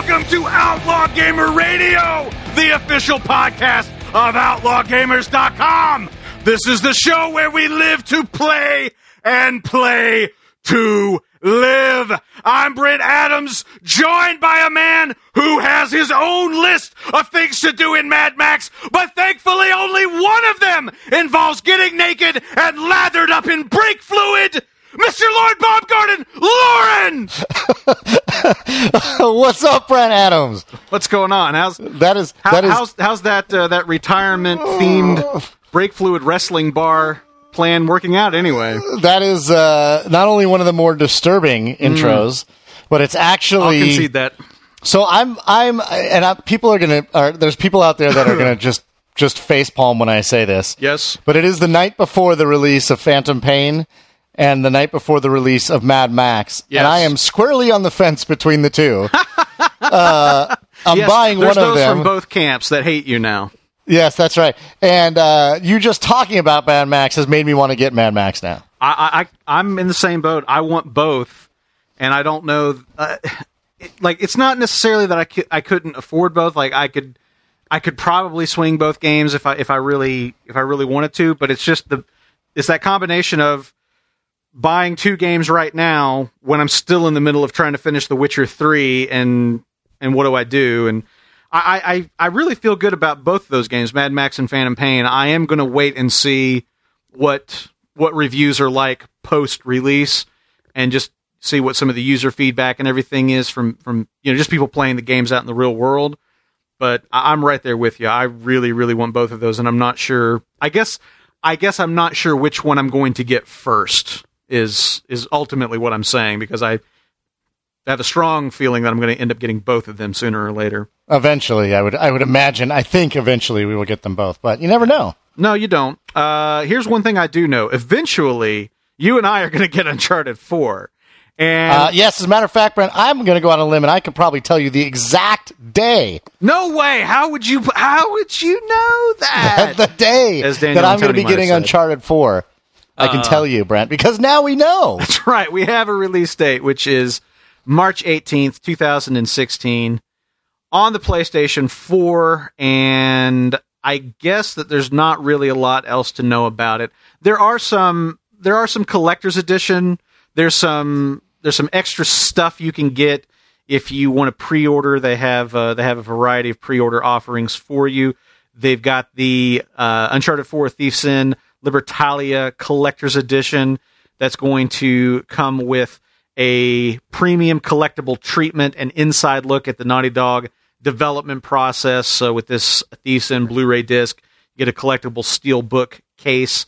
welcome to Outlaw Gamer Radio, the official podcast of OutlawGamers.com. This is the show where we live to play and play to live. I'm Brent Adams, joined by a man who has his own list of things to do in Mad Max, but thankfully only one of them involves getting naked and lathered up in brake fluid. Mr. Lord Bob Garden, Lauren! What's up, Brent Adams? What's going on? How's That is how, that is how's how's that uh, that retirement themed brake fluid wrestling bar plan working out anyway? that is uh, not only one of the more disturbing intros, but it's Mm. I'll actually concede that. so. I'm I'm and I, people are gonna. Are, there's people out there that are gonna just just facepalm when I say this. Yes. But it is the night before the release of Phantom Pain and the night before the release of Mad Max. Yes. And I am squarely on the fence between the two. uh, I'm Yes, buying one of those them. from both camps that hate you now. yes, that's right. And uh, you just talking about Mad Max has made me want to get Mad Max now. I, I I'm in the same boat. I want both, and I don't know. Uh, it, like it's not necessarily that I couldn't afford both. Like I could I could probably swing both games if I if I really if I really wanted to. But it's just the it's that combination of buying two games right now when I'm still in the middle of trying to finish The Witcher three and and what do I do and. I, I, I really feel good about both of those games, Mad Max and Phantom Pain. I am going to wait and see what what reviews are like post release, and just see what some of the user feedback and everything is from from you know just people playing the games out in the real world. But I'm right there with you. I really really want both of those, and I'm not sure. I guess I guess I'm not sure which one I'm going to get first. Is is ultimately what I'm saying because I have a strong feeling that I'm going to end up getting both of them sooner or later. Eventually, I would I would imagine. I think eventually we will get them both, but you never know. No, you don't. Uh, here's one thing I do know. Eventually, you and I are going to get Uncharted 4. And Uh, yes, as a matter of fact, Brent, I'm going to go on a limb, and I could probably tell you the exact day, no way. How would you how would you know that? the day that I'm going to be getting. Uncharted Four. I can tell you, Brent, because now we know. That's right. We have a release date which is March 18th, 2016 on the PlayStation 4 and I guess that there's not really a lot else to know about it. There are some there are some collector's edition. There's some there's some extra stuff you can get if you want to pre-order. They have uh, they have a variety of pre-order offerings for you. They've got the uh, Uncharted 4 Thief's End Libertalia collector's edition that's going to come with a premium collectible treatment and inside look at the Naughty Dog development process. So with this Thief's End Blu-ray disc, you get a collectible steel book case,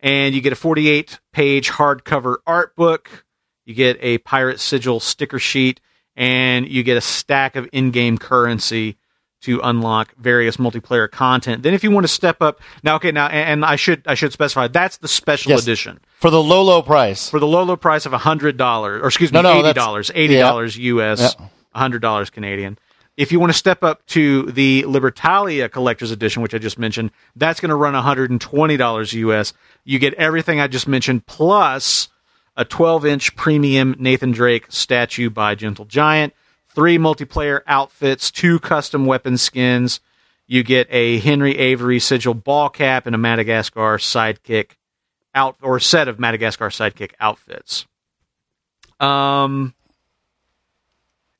and you get a 48-page hardcover art book. You get a pirate sigil sticker sheet, and you get a stack of in-game currency to unlock various multiplayer content. Then, if you want to step up, now, okay, now, and I should I should specify that's the special Yes. edition For the low, low price. for the low low price of hundred dollars, or excuse me, No, no, eighty dollars eighty dollars US, Yeah. hundred dollars Canadian. If you want to step up to the Libertalia Collector's Edition, which I just mentioned, that's going to run one hundred and twenty dollars US. You get everything I just mentioned plus a twelve inch premium Nathan Drake statue by Gentle Giant, three multiplayer outfits, two custom weapon skins. You get a Henry Avery sigil ball cap and a Madagascar sidekick out or set of Madagascar sidekick outfits. Um,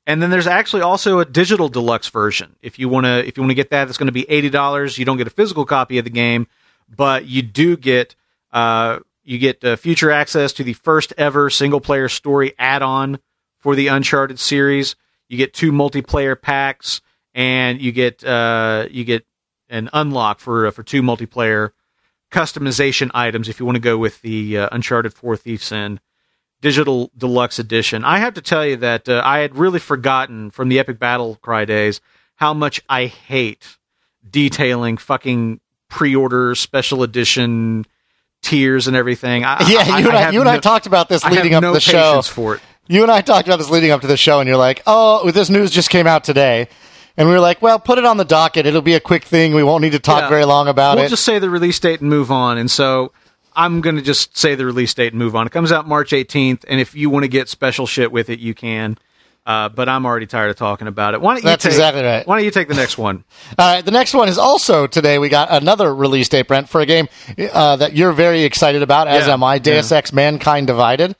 and then there's actually also a digital deluxe version. If you want to, if you want to get that, it's going to be eighty dollars. You don't get a physical copy of the game, but you do get uh, you get uh, future access to the first ever single player story add on for the Uncharted series. You get two multiplayer packs, and you get uh, you get an unlock for uh, for two multiplayer customization items if you want to go with the uh, Uncharted 4 Thief's End digital deluxe edition. I have to tell you that uh, I had really forgotten from the Epic Battle Cry days how much I hate detailing fucking pre-order special edition tiers and everything. I, Yeah, you and I, you and I no- talked about this I leading up no to the show. for it. You and I talked about this leading up to the show, and you're like, "Oh, this news just came out today," and we were like, "Well, put it on the docket. It'll be a quick thing. We won't need to talk Yeah. very long about it. we'll it." just say the release date and move on. And so I'm going to just say the release date and move on. It comes out March 18th, and if you want to get special shit with it, you can. Uh, but I'm already tired of talking about it. Why don't you That's take, exactly right. Why don't you take the next one? All right, the next one is also today. We got another release date, Brent, for a game uh, that you're very excited about, as Yeah, am I. Deus Ex: Mankind Divided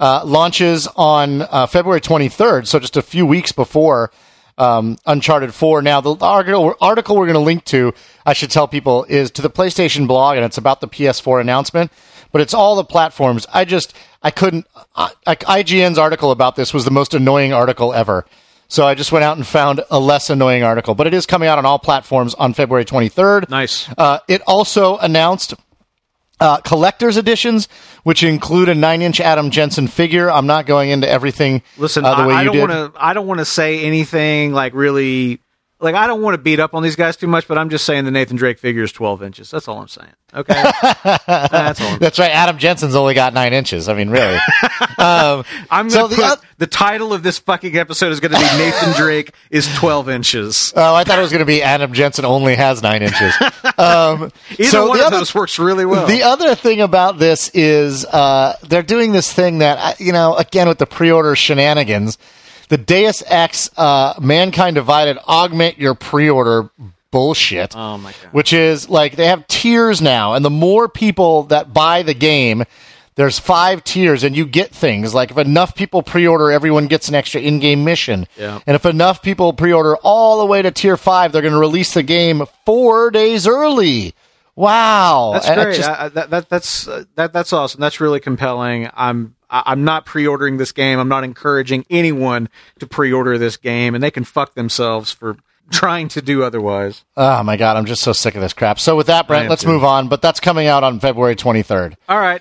uh, launches on uh, February 23rd, so just a few weeks before um, Uncharted 4. Now, the article, article we're going to link to, I should tell people, is to the PlayStation blog, and it's about the PS4 announcement. But it's all the platforms. I just I couldn't. I, IGN's article about this was the most annoying article ever. So I just went out and found a less annoying article. But it is coming out on all platforms on February 23rd. Nice. Uh, it also announced uh, collector's editions, which include a nine-inch Adam Jensen figure. I'm not going into everything. Listen, uh, the way I, I you don't want to. I don't want to say anything like really. Like I don't want to beat up on these guys too much, but I'm just saying the Nathan Drake figure is 12 inches. That's all I'm saying. Okay, that's all. I'm, That's right. Adam Jensen's only got nine inches. I mean, really. um, I'm So the put oth- the title of this fucking episode is going to be Nathan Drake is 12 inches. oh, I thought it was going to be Adam Jensen only has nine inches. Um, Either so one the of other- those works really well. The other thing about this is uh, they're doing this thing that uh, you know again with the pre-order shenanigans. The Deus Ex uh, Mankind Divided augment your pre-order bullshit. Oh, my God. Which is like they have tiers now, and the more people that buy the game, there's five tiers, and you get things like if enough people pre-order, everyone gets an extra in-game mission. Yeah. And if enough people pre-order all the way to tier five, they're going to release the game four days early. Wow, That's And great. just- I- that, that, that's uh, that, that's awesome. That's really compelling. I'm I- I'm not pre-ordering this game. I'm not encouraging anyone to pre-order this game, and they can fuck themselves for trying to do otherwise. Oh my god, I'm just so sick of this crap. So with that, Brent, let's too. move on. But that's coming out on February 23rd. All right.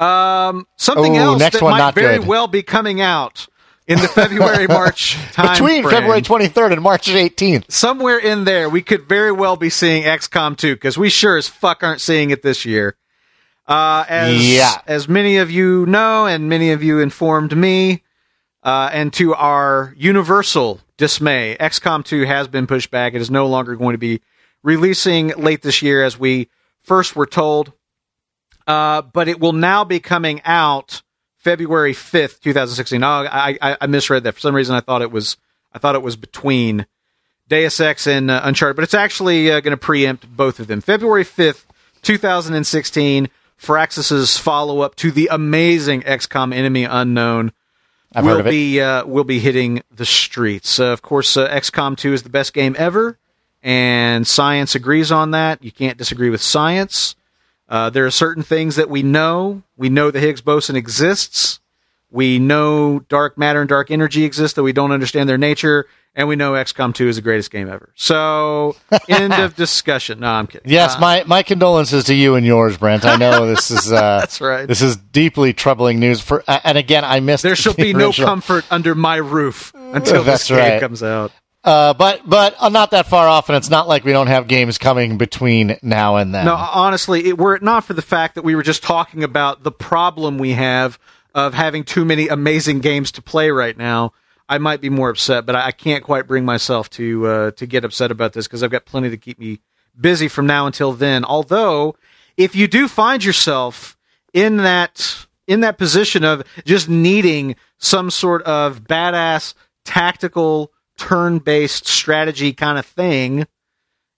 Um, something Ooh, else next that one, might not very good. well be coming out in the February March time Between frame. February 23rd and March 18th. somewhere in there, we could very well be seeing XCOM 2 because we sure as fuck aren't seeing it this year. Uh, as, Yeah. as many of you know, and many of you informed me, uh, and to our universal dismay, XCOM 2 has been pushed back. It is no longer going to be releasing late this year as we first were told. Uh, but it will now be coming out February 5th, 2016. Oh, I, I, I misread that. For some reason, I thought it was, I thought it was between Deus Ex and uh, Uncharted, but it's actually uh, going to preempt both of them. February 5th, 2016, Firaxis's follow up to the amazing XCOM Enemy Unknown I've will heard of it. be uh, will be hitting the streets. Uh, of course, uh, XCOM 2 is the best game ever, and science agrees on that. You can't disagree with science. Uh, there are certain things that we know. We know the Higgs boson exists. We know dark matter and dark energy exist, though we don't understand their nature. And we know XCOM 2 is the greatest game ever. So, end of discussion. No, I'm kidding. Yes, Uh, my, my condolences to you and yours, Brent. I know this is uh, That's right. This is deeply troubling news. For uh, and again, I missed. there shall the be no comfort under my roof until this game right. comes out. Uh, but but uh, not that far off, and it's not like we don't have games coming between now and then. No, honestly, it, were it not for the fact that we were just talking about the problem we have of having too many amazing games to play right now, I might be more upset. But I, can't quite bring myself to uh, to get upset about this because I've got plenty to keep me busy from now until then. Although, if you do find yourself in that in that position of just needing some sort of badass tactical turn-based strategy kind of thing,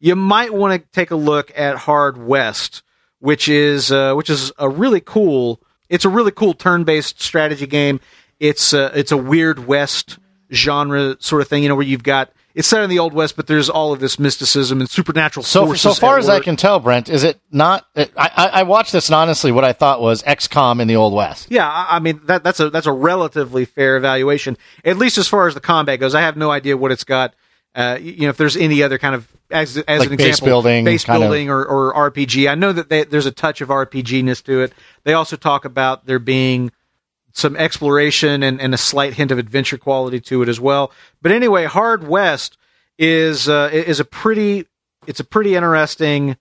you might want to take a look at Hard West, which is uh, which is a really cool. It's a really cool turn-based strategy game. It's uh, it's a weird West genre sort of thing, you know, where you've got it's set in the old West, but there's all of this mysticism and supernatural So so far as I can tell, Brent, is it not? It, I I I watched this, and honestly, what I thought was XCOM in the old West. Yeah, I I mean that that's a that's a relatively fair evaluation, at least as far as the combat goes. I have no idea what it's got. Uh, you know, if there's any other kind of as as Like an base example, building base kind of- building or, or RPG. I know that they, there's a touch of RPG-ness to it. They also talk about there being some exploration and, and a slight hint of adventure quality to it as well. But anyway, Hard West is uh, is a pretty it's a pretty interesting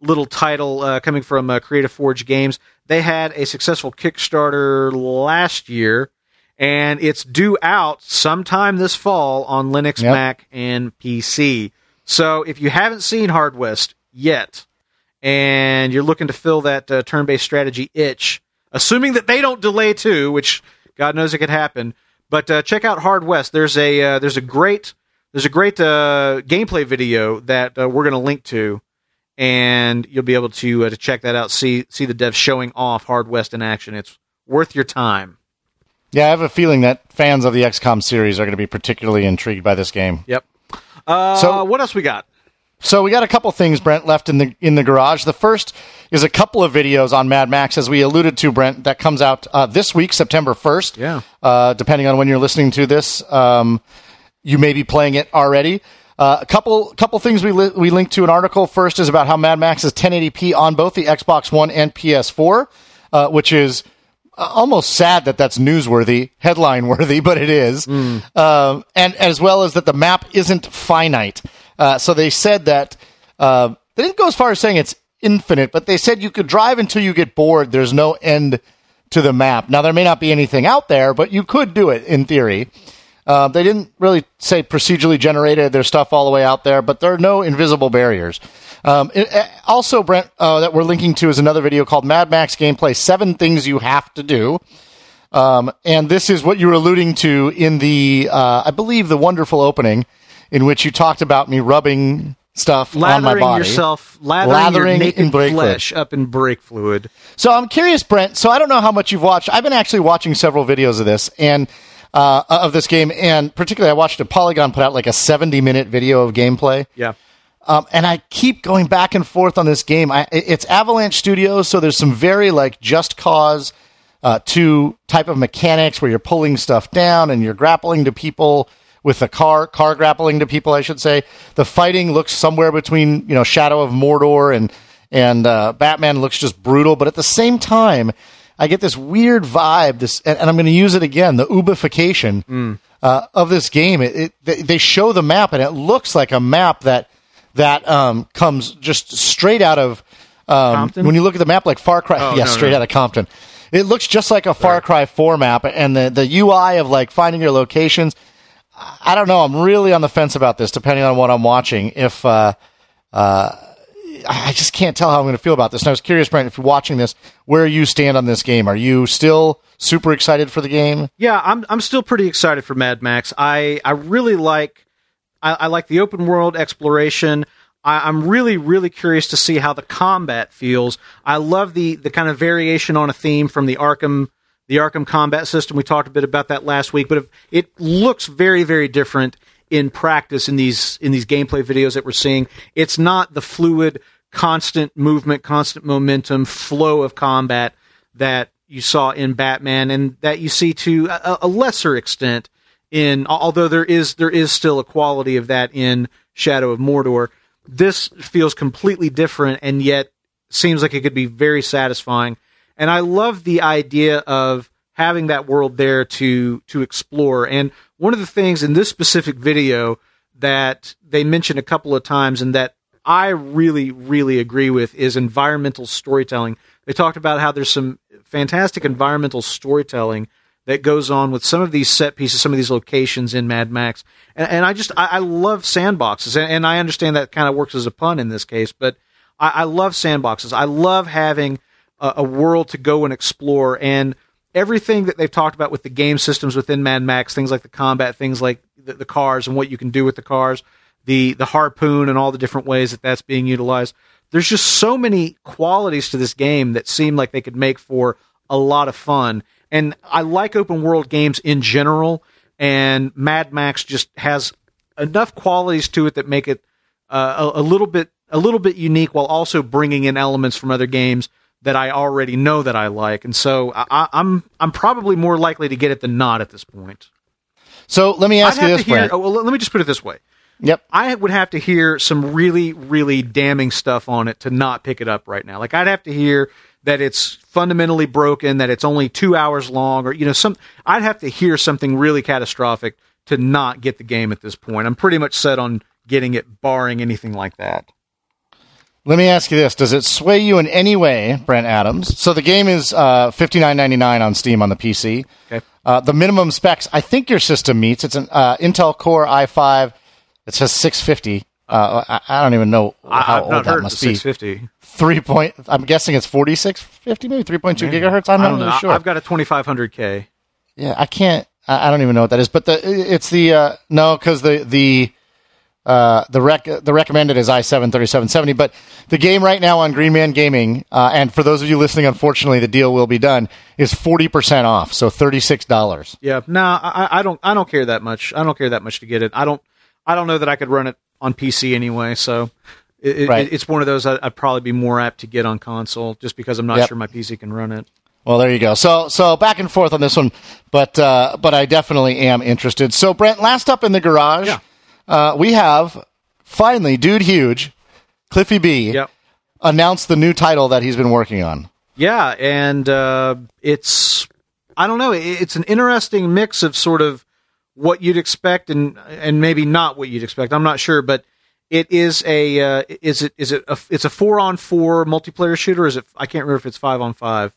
little title uh, coming from uh, Creative Forge Games. They had a successful Kickstarter last year, and it's due out sometime this fall on Linux, Yep. Mac, and PC. So if you haven't seen Hard West yet, and you're looking to fill that uh, turn-based strategy itch, assuming that they don't delay too, which God knows it could happen. But uh, check out Hard West. There's a uh, there's a great there's a great uh, gameplay video that uh, we're going to link to, and you'll be able to uh, to check that out. See see the devs showing off Hard West in action. It's worth your time. Yeah, I have a feeling that fans of the XCOM series are going to be particularly intrigued by this game. Yep. Uh, So- what else we got? So we got a couple things, Brent, left in the in the garage. The first is a couple of videos on Mad Max, as we alluded to, Brent, that comes out uh, this week, September first. Yeah. Uh, depending on when you're listening to this, um, you may be playing it already. Uh, a couple couple things we li- we linked to an article. First is about how Mad Max is 1080p on both the Xbox One and PS4, uh, which is uh, almost sad that that's newsworthy, headline worthy, but it is. Um, and as well as that the map isn't finite. Uh, so they said that uh, they didn't go as far as saying it's infinite, but they said you could drive until you get bored. There's no end to the map. Now there may not be anything out there, but you could do it in theory. Uh, they didn't really say procedurally generated. There's stuff all the way out there, but there are no invisible barriers. Um, it- uh, also, Brent, uh, that we're linking to is another video called Mad Max Gameplay Seven Things You Have to Do. Um, and this is what you were alluding to in the, uh, I believe, the wonderful opening in which you talked about me rubbing stuff on my Lathering body. yourself, lathering, Lathering your in brake fluid. flesh up in brake fluid. So I'm curious, Brent. So I don't know how much you've watched. I've been actually watching several videos of this and uh, of this game, and particularly I watched a Polygon put out like a 70 minute video of gameplay. Yeah. Um, and I keep going back and forth on this game. I, it's Avalanche Studios, so there's some very like Just Cause uh, two type of mechanics where you're pulling stuff down and you're grappling to people with a car, car grappling to people, I should say. The fighting looks somewhere between you know Shadow of Mordor and and uh, Batman looks just brutal, but at the same time, I get this weird vibe. This, and, and I'm going to use it again, the ubification uh, of this game. It, it they show the map, and it looks like a map that that um, comes just straight out of um, when you look at the map, like Far Cry. Oh, yeah, no, straight no. out of Compton. It looks just like a Far Cry 4 map, and the the UI of like finding your locations. I don't know. I'm really on the fence about this, depending on what I'm watching. If uh, uh, I just can't tell how I'm going to feel about this. And I was curious, Brent, if you're watching this, where you stand on this game. Are you still super excited for the game? Yeah, I'm I'm still pretty excited for Mad Max. I I really like I, I like the open world exploration. I, I'm really really curious to see how the combat feels. I love the the kind of variation on a theme from the Arkham the Arkham combat system. We talked a bit about that last week, but it, it looks very very different in practice in these in these gameplay videos that we're seeing. It's not the fluid, constant movement, constant momentum flow of combat that you saw in Batman and that you see to a, a lesser extent in although there is there is still a quality of that in Shadow of Mordor. This feels completely different and yet seems like it could be very satisfying. And I love the idea of having that world there to to explore. And one of the things in this specific video that they mention a couple of times and that I really, really agree with is environmental storytelling. They talked about how there's some fantastic environmental storytelling that goes on with some of these set pieces, some of these locations in Mad Max. And, and I just, I, I love sandboxes. And, and I understand that kind of works as a pun in this case, but I, I love sandboxes. I love having a, a world to go and explore. And everything that they've talked about with the game systems within Mad Max, things like the combat, things like the, the cars and what you can do with the cars, the the harpoon and all the different ways that that's being utilized. There's just so many qualities to this game that seem like they could make for a lot of fun. And I like open world games in general, and Mad Max just has enough qualities to it that make it uh, a, a little bit a little bit unique while also bringing in elements from other games that I already know that I like. And so I, I- I'm I'm probably more likely to get it than not at this point. So let me I'd ask you this, hear. Oh, well, let me just put it this way. Yep. I would have to hear some really, really damning stuff on it to not pick it up right now. Like I'd have to hear that it's fundamentally broken, that it's only two hours long, or you know, some. I'd have to hear something really catastrophic to not get the game at this point. I'm pretty much set on getting it, barring anything like that. Let me ask you this: Does it sway you in any way, Brent Adams? So the game is uh, fifty nine ninety nine on Steam on the PC. Okay. Uh, the minimum specs I think your system meets. It's an uh, Intel Core i5. It says six fifty. Uh, I, I don't even know how I, I've old not that heard the must be. 650. Three point. I'm guessing it's forty six fifty, maybe three point two gigahertz. I'm I not don't know. really I- sure. I've got a 2500K. Yeah, I can't. I I don't even know what that is, but the it's the uh, no because the the uh, the rec the recommended is i7 3770. But the game right now on Green Man Gaming, uh, and for those of you listening, unfortunately, the deal will be done is forty percent off, so thirty six dollars. Yeah, no, I, I don't. I don't care that much. I don't care that much to get it. I don't. I don't know that I could run it on PC anyway. So it, it- Right. it's one of those I, I'd probably be more apt to get on console, just because I'm not Yep. sure my PC can run it. Well, there you go. So so back and forth on this one, but uh, but I definitely am interested. So Brent, last up in the garage, Yeah. uh, we have finally, dude, huge, Cliffy B. Yep. announced the new title that he's been working on. Yeah, and uh, it's I don't know. It's an interesting mix of sort of what you'd expect and and maybe not what you'd expect. I'm not sure, but it is a uh, is it is it a, it's a four on four multiplayer shooter. Is it? I can't remember if it's five on five.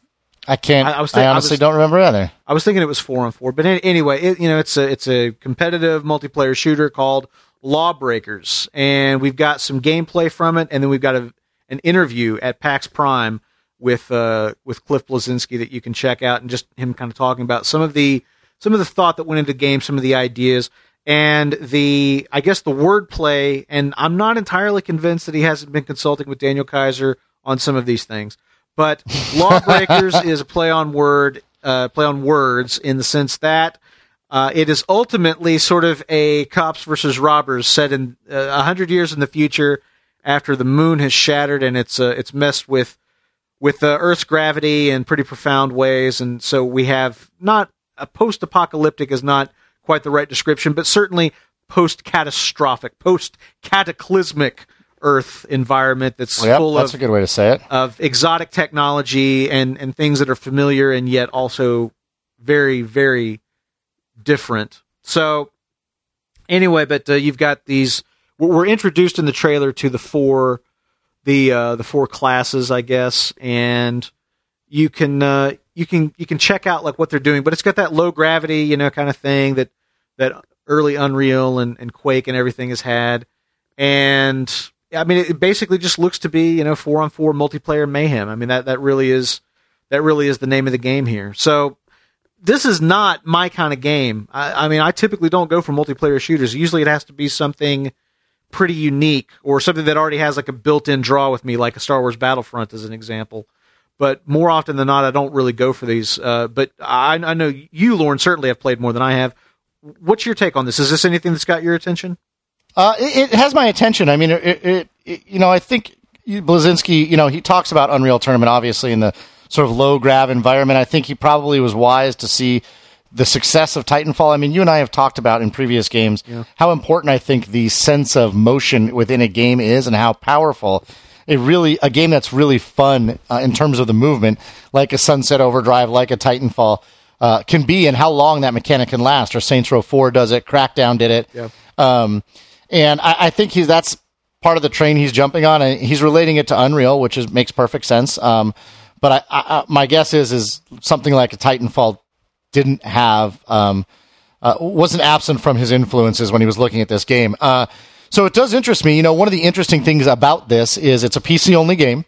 I can't. I- I, I think- I honestly was- don't remember either. I was thinking it was four on four, but any- anyway, it, you know, it's a it's a competitive multiplayer shooter called Lawbreakers, and we've got some gameplay from it, and then we've got a, an interview at PAX Prime with uh, with Cliff Bleszinski that you can check out, and just him kind of talking about some of the some of the thought that went into the game, some of the ideas, and the I guess the wordplay. And I'm not entirely convinced that he hasn't been consulting with Daniel Kaiser on some of these things. But Lawbreakers is a play on word, uh, play on words in the sense that uh, it is ultimately sort of a cops versus robbers set in uh, a hundred years in the future after the moon has shattered and it's uh, it's messed with with the Earth's gravity in pretty profound ways, and so we have not a post-apocalyptic is not quite the right description, but certainly post-catastrophic, post-cataclysmic Earth environment that's Yep, full that's of a good way to say it. of exotic technology and and things that are familiar and yet also very very different. So anyway, but uh, you've got these. We're we're introduced in the trailer to the four the uh, the four classes, I guess, and you can uh, you can you can check out like what they're doing, but it's got that low gravity, you know, kind of thing that that early Unreal and, and Quake and everything has had, and I mean, it basically just looks to be you know four on four multiplayer mayhem. I mean that that really is that really is the name of the game here. So this is not my kind of game. I, I mean, I typically don't go for multiplayer shooters. Usually, it has to be something pretty unique or something that already has like a built-in draw with me, like a Star Wars Battlefront, as an example. But more often than not, I don't really go for these. Uh, but I, I know you, Lauren, certainly have played more than I have. What's your take on this? Is this anything that's got your attention? Uh, it, it has my attention. I mean, it, it, you know, I think Bleszinski, you know, he talks about Unreal Tournament, obviously, in the sort of low grav environment. I think he probably was wise to see the success of Titanfall. I mean, you and I have talked about in previous games how important I think the sense of motion within a game is and how powerful a really a game that's really fun uh, in terms of the movement, like a Sunset Overdrive, like a Titanfall, uh, can be, and how long that mechanic can last. Or Saints Row Four does it, Crackdown did it. Yeah. Um, and I, I think he's that's part of the train he's jumping on, and he's relating it to Unreal, which is makes perfect sense. Um, but I, I, my guess is is something like a Titanfall didn't have um, uh, wasn't absent from his influences when he was looking at this game. Uh, so it does interest me. You know, one of the interesting things about this is it's a PC only game.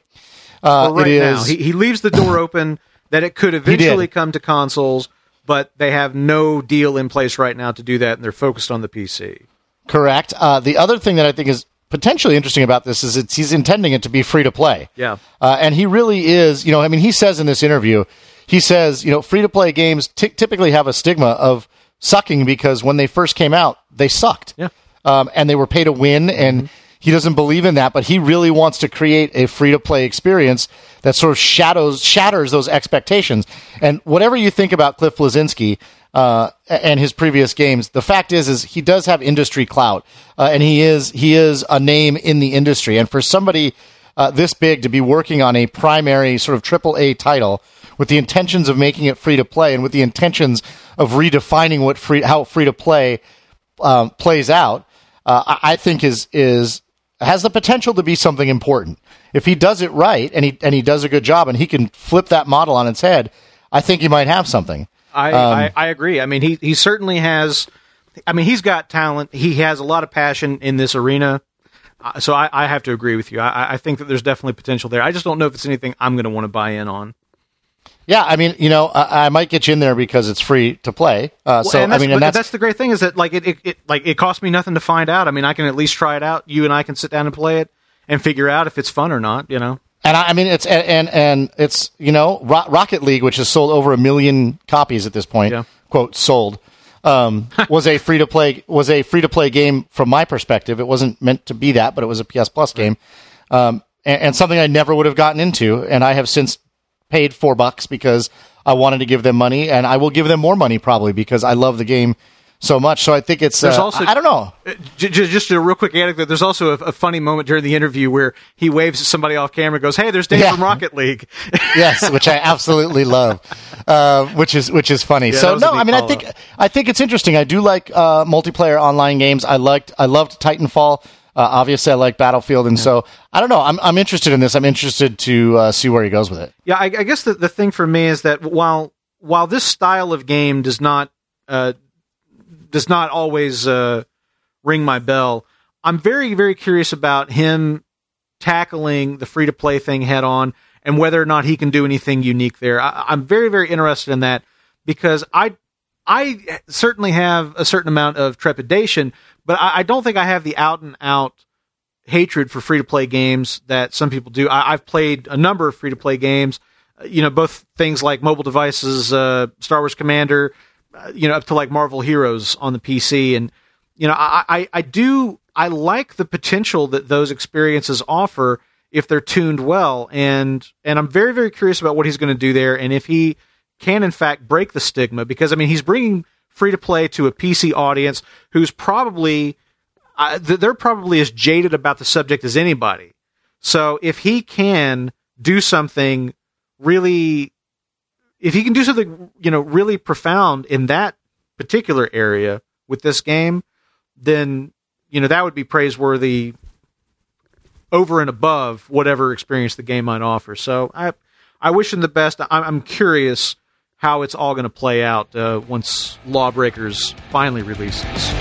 Uh, Well, right it now, he, he leaves the door open that it could eventually come to consoles, but they have no deal in place right now to do that, and they're focused on the PC. correct. Uh, the other thing that I think is potentially interesting about this is it's, he's intending it to be free to play. Yeah. Uh, and he really is, you know, I mean, he says in this interview, he says, you know, free to play games ty typically have a stigma of sucking because when they first came out, they sucked. Yeah. Um, and they were pay to win, and he doesn't believe in that, but he really wants to create a free to play experience that sort of shadows shatters those expectations. And whatever you think about Cliff Bleszinski uh, and his previous games, the fact is, is he does have industry clout, uh, and he is he is a name in the industry. And for somebody uh, this big to be working on a primary sort of triple A title with the intentions of making it free to play and with the intentions of redefining what free how free to play um, plays out, uh, I, I think is is has the potential to be something important. If he does it right and he and he does a good job and he can flip that model on its head, I think he might have something. I, I, I agree. I mean, he he certainly has. I mean, he's got talent. He has a lot of passion in this arena. Uh, so I, I have to agree with you. I, I think that there's definitely potential there. I just don't know if it's anything I'm going to want to buy in on. Yeah, I mean, you know, I, I might get you in there because it's free to play. Uh, so I mean, and that's, that's the great thing is that like it, it, it like it cost me nothing to find out. I mean, I can at least try it out. You and I can sit down and play it and figure out if it's fun or not. You know. And I, I mean, it's and and, and it's you know Ro- Rocket League, which has sold over a million copies at this point. Yeah. Quote sold um, was a free to play was a free to play game from my perspective. It wasn't meant to be that, but it was a PS Plus game, um, and, and something I never would have gotten into. And I have since paid four bucks because I wanted to give them money, and I will give them more money probably because I love the game so much. So I think it's. There's uh, also- I don't know. J- j- just a real quick anecdote. There's also a, a funny moment during the interview where he waves at somebody off camera, and goes, "Hey, there's Dave Yeah. from Rocket League." yes, which I absolutely love, uh, which is which is funny. that so no, I mean, I follow-up. think I think it's interesting. I do like uh, multiplayer online games. I liked I loved Titanfall. Uh, obviously, I like Battlefield, and so I don't know. I'm I'm interested in this. I'm interested to uh, see where he goes with it. Yeah, I, I guess the, the thing for me is that while while this style of game does not uh, does not always uh, ring my bell, I'm very very curious about him tackling the free to play thing head on and whether or not he can do anything unique there. I, I'm very very interested in that because I I certainly have a certain amount of trepidation, but I, I don't think I have the out and out hatred for free to play games that some people do. I, I've played a number of free to play games, uh, you know, both things like mobile devices, uh, Star Wars Commander, uh, you know, up to like Marvel Heroes on the PC, and you know, I, I, I do I like the potential that those experiences offer if they're tuned well, and and I'm very very curious about what he's going to do there, and if he can in fact break the stigma, because I mean he's bringing free to play to a PC audience who's probably uh, th- they're probably as jaded about the subject as anybody. So if he can do something really, if he can do something, you know, really profound in that particular area with this game, then, you know, that would be praiseworthy over and above whatever experience the game might offer. So I, I wish him the best. I'm, I'm curious how it's all going to play out uh, once Lawbreakers finally releases.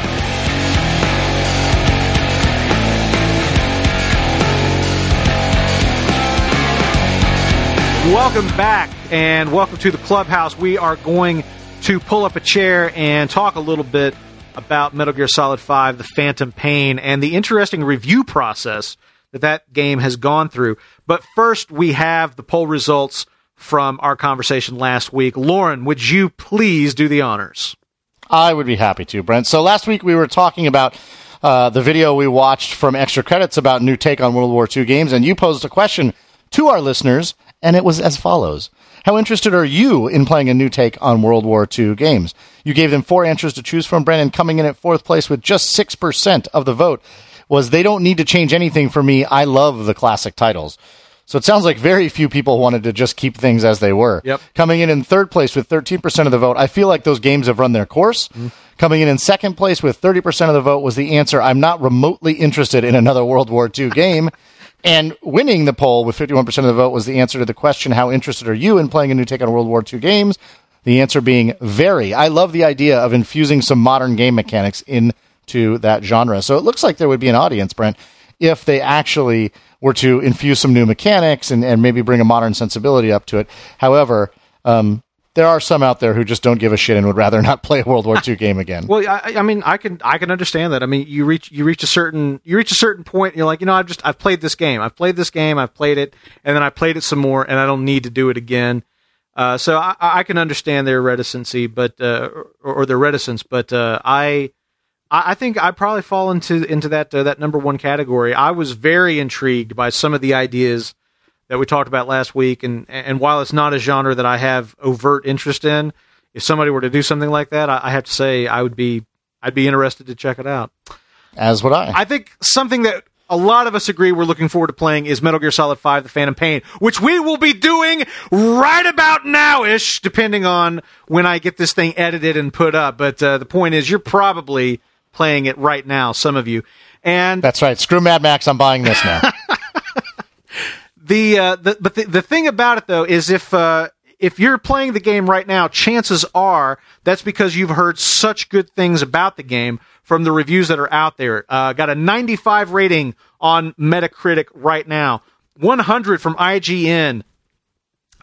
Welcome back and welcome to the clubhouse. We are going to pull up a chair and talk a little bit about Metal Gear Solid 5 The Phantom Pain and the interesting review process that that game has gone through. But first, we have the poll results from our conversation last week. Lauren, would you please do the honors? I would be happy to, Brent. So last week we were talking about uh, the video we watched from Extra Credits about new take on World War II games, and you posed a question to our listeners, and it was as follows. How interested are you in playing a new take on World War II games? You gave them four answers to choose from, Brandon, coming in at fourth place with just 6% of the vote was they don't need to change anything for me. I love the classic titles. So it sounds like very few people wanted to just keep things as they were. Yep. Coming in in third place with 13% of the vote, I feel like those games have run their course. Mm-hmm. Coming in in second place with 30% of the vote was the answer I'm not remotely interested in another World War II game. And winning the poll with 51% of the vote was the answer to the question How interested are you in playing a new take on World War II games? The answer being very. I love the idea of infusing some modern game mechanics into that genre. So it looks like there would be an audience, Brent, if they actually were to infuse some new mechanics and, and maybe bring a modern sensibility up to it. However, um, there are some out there who just don't give a shit and would rather not play a World War II game again. Well, I, I mean, I can I can understand that. I mean, you reach you reach a certain you reach a certain point, and you're like, you know, I've just I've played this game, I've played this game, I've played it, and then I played it some more, and I don't need to do it again. Uh, so I, I can understand their reticency, but uh, or, or their reticence, but uh, I I I think I probably fall into into that uh, that number one category. I was very intrigued by some of the ideas that we talked about last week, and and while it's not a genre that I have overt interest in, if somebody were to do something like that, I, I have to say I would be I'd be interested to check it out. As would I. I think something that a lot of us agree we're looking forward to playing is Metal Gear Solid 5 The Phantom Pain, which we will be doing right about now ish, depending on when I get this thing edited and put up. But uh, the point is, you're probably playing it right now, some of you. And That's right. Screw Mad Max. I'm buying this now. the, uh, the but the, the thing about it though is if uh, if you're playing the game right now, chances are that's because you've heard such good things about the game from the reviews that are out there. Uh, got a 95 rating on Metacritic right now, 100 from IGN,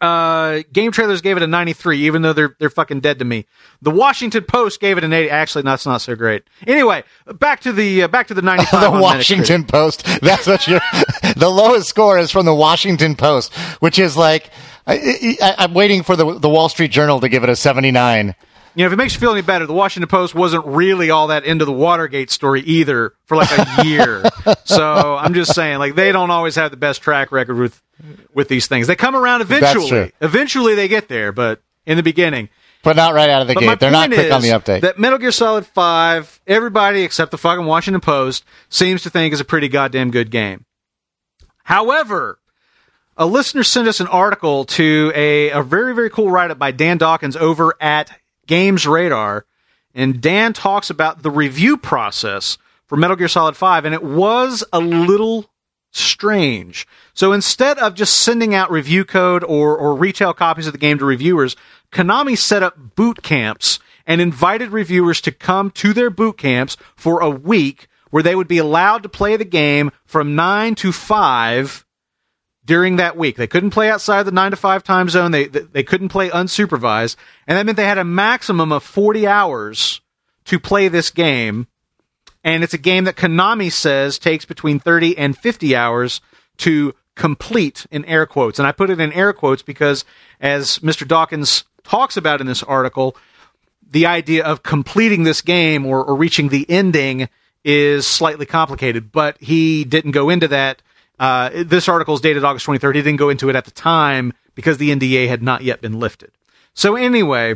Uh, Game Trailers gave it a 93, even though they're they're fucking dead to me. The Washington Post gave it an 80. Actually, that's not so great. Anyway, back to the uh, back to the 95. the on Washington Post. That's what you're. the lowest score is from the Washington Post, which is like I, I, I'm waiting for the the Wall Street Journal to give it a 79. You know, if it makes you feel any better, the Washington Post wasn't really all that into the Watergate story either for like a year. so I'm just saying, like they don't always have the best track record with with these things. They come around eventually. Eventually, they get there, but in the beginning, But not right out of the But gate. They're not quick on the update. That Metal Gear Solid Five, everybody except the fucking Washington Post seems to think is a pretty goddamn good game. However, a listener sent us an article to a, a very very cool write up by Dan Dawkins over at Games Radar, and Dan talks about the review process for Metal Gear Solid Five, and it was a little strange. So instead of just sending out review code or, or retail copies of the game to reviewers, Konami set up boot camps and invited reviewers to come to their boot camps for a week where they would be allowed to play the game from 9 to 5 during that week. They couldn't play outside the 9 to 5 time zone. They, they couldn't play unsupervised. And that meant they had a maximum of 40 hours to play this game and it's a game that Konami says takes between 30 and 50 hours to complete in air quotes. And I put it in air quotes because as Mr. Dawkins talks about in this article, the idea of completing this game or, or reaching the ending is slightly complicated, but he didn't go into that. Uh, this article is dated August 23rd. He didn't go into it at the time because the NDA had not yet been lifted. So anyway,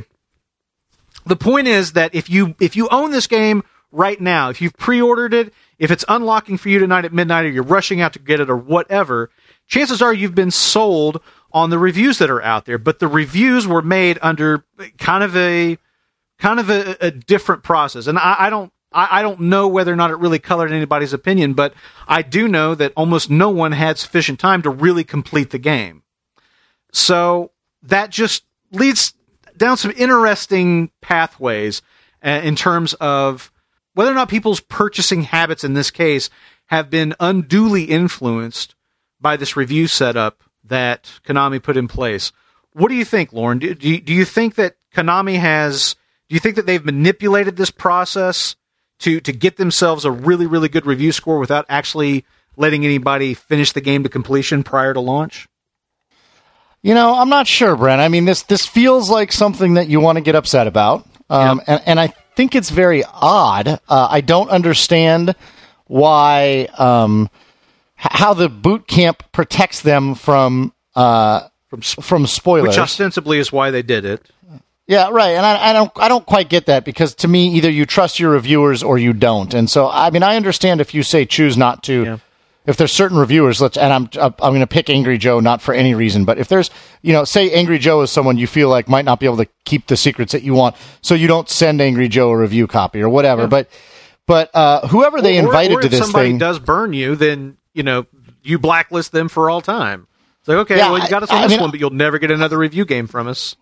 the point is that if you if you own this game right now, if you've pre-ordered it, if it's unlocking for you tonight at midnight or you're rushing out to get it or whatever, chances are you've been sold on the reviews that are out there, but the reviews were made under kind of a kind of a, a different process. And I, I don't I, I don't know whether or not it really colored anybody's opinion, but I do know that almost no one had sufficient time to really complete the game. So that just leads down some interesting pathways uh, in terms of whether or not people's purchasing habits in this case have been unduly influenced by this review setup that Konami put in place. What do you think, Lauren? Do, do, you, do you think that Konami has? Do you think that they've manipulated this process to to get themselves a really really good review score without actually letting anybody finish the game to completion prior to launch? You know, I'm not sure, Brent. I mean, this this feels like something that you want to get upset about, um, and and I think it's very odd. Uh, I don't understand why um, h- how the boot camp protects them from uh, From sp- from spoilers. which ostensibly is why they did it. Yeah, right. And I, I don't, I don't quite get that because to me, either you trust your reviewers or you don't. And so, I mean, I understand if you say choose not to. Yeah. If there's certain reviewers, let's, and I'm, I'm going to pick Angry Joe not for any reason, but if there's, you know, say Angry Joe is someone you feel like might not be able to keep the secrets that you want, so you don't send Angry Joe a review copy or whatever. But, but uh, whoever they Or- invited or to if this somebody thing, does burn you, then you know you blacklist them for all time. It's like okay, Yeah, well you got us on I this mean- one, but you'll never get another review game from us.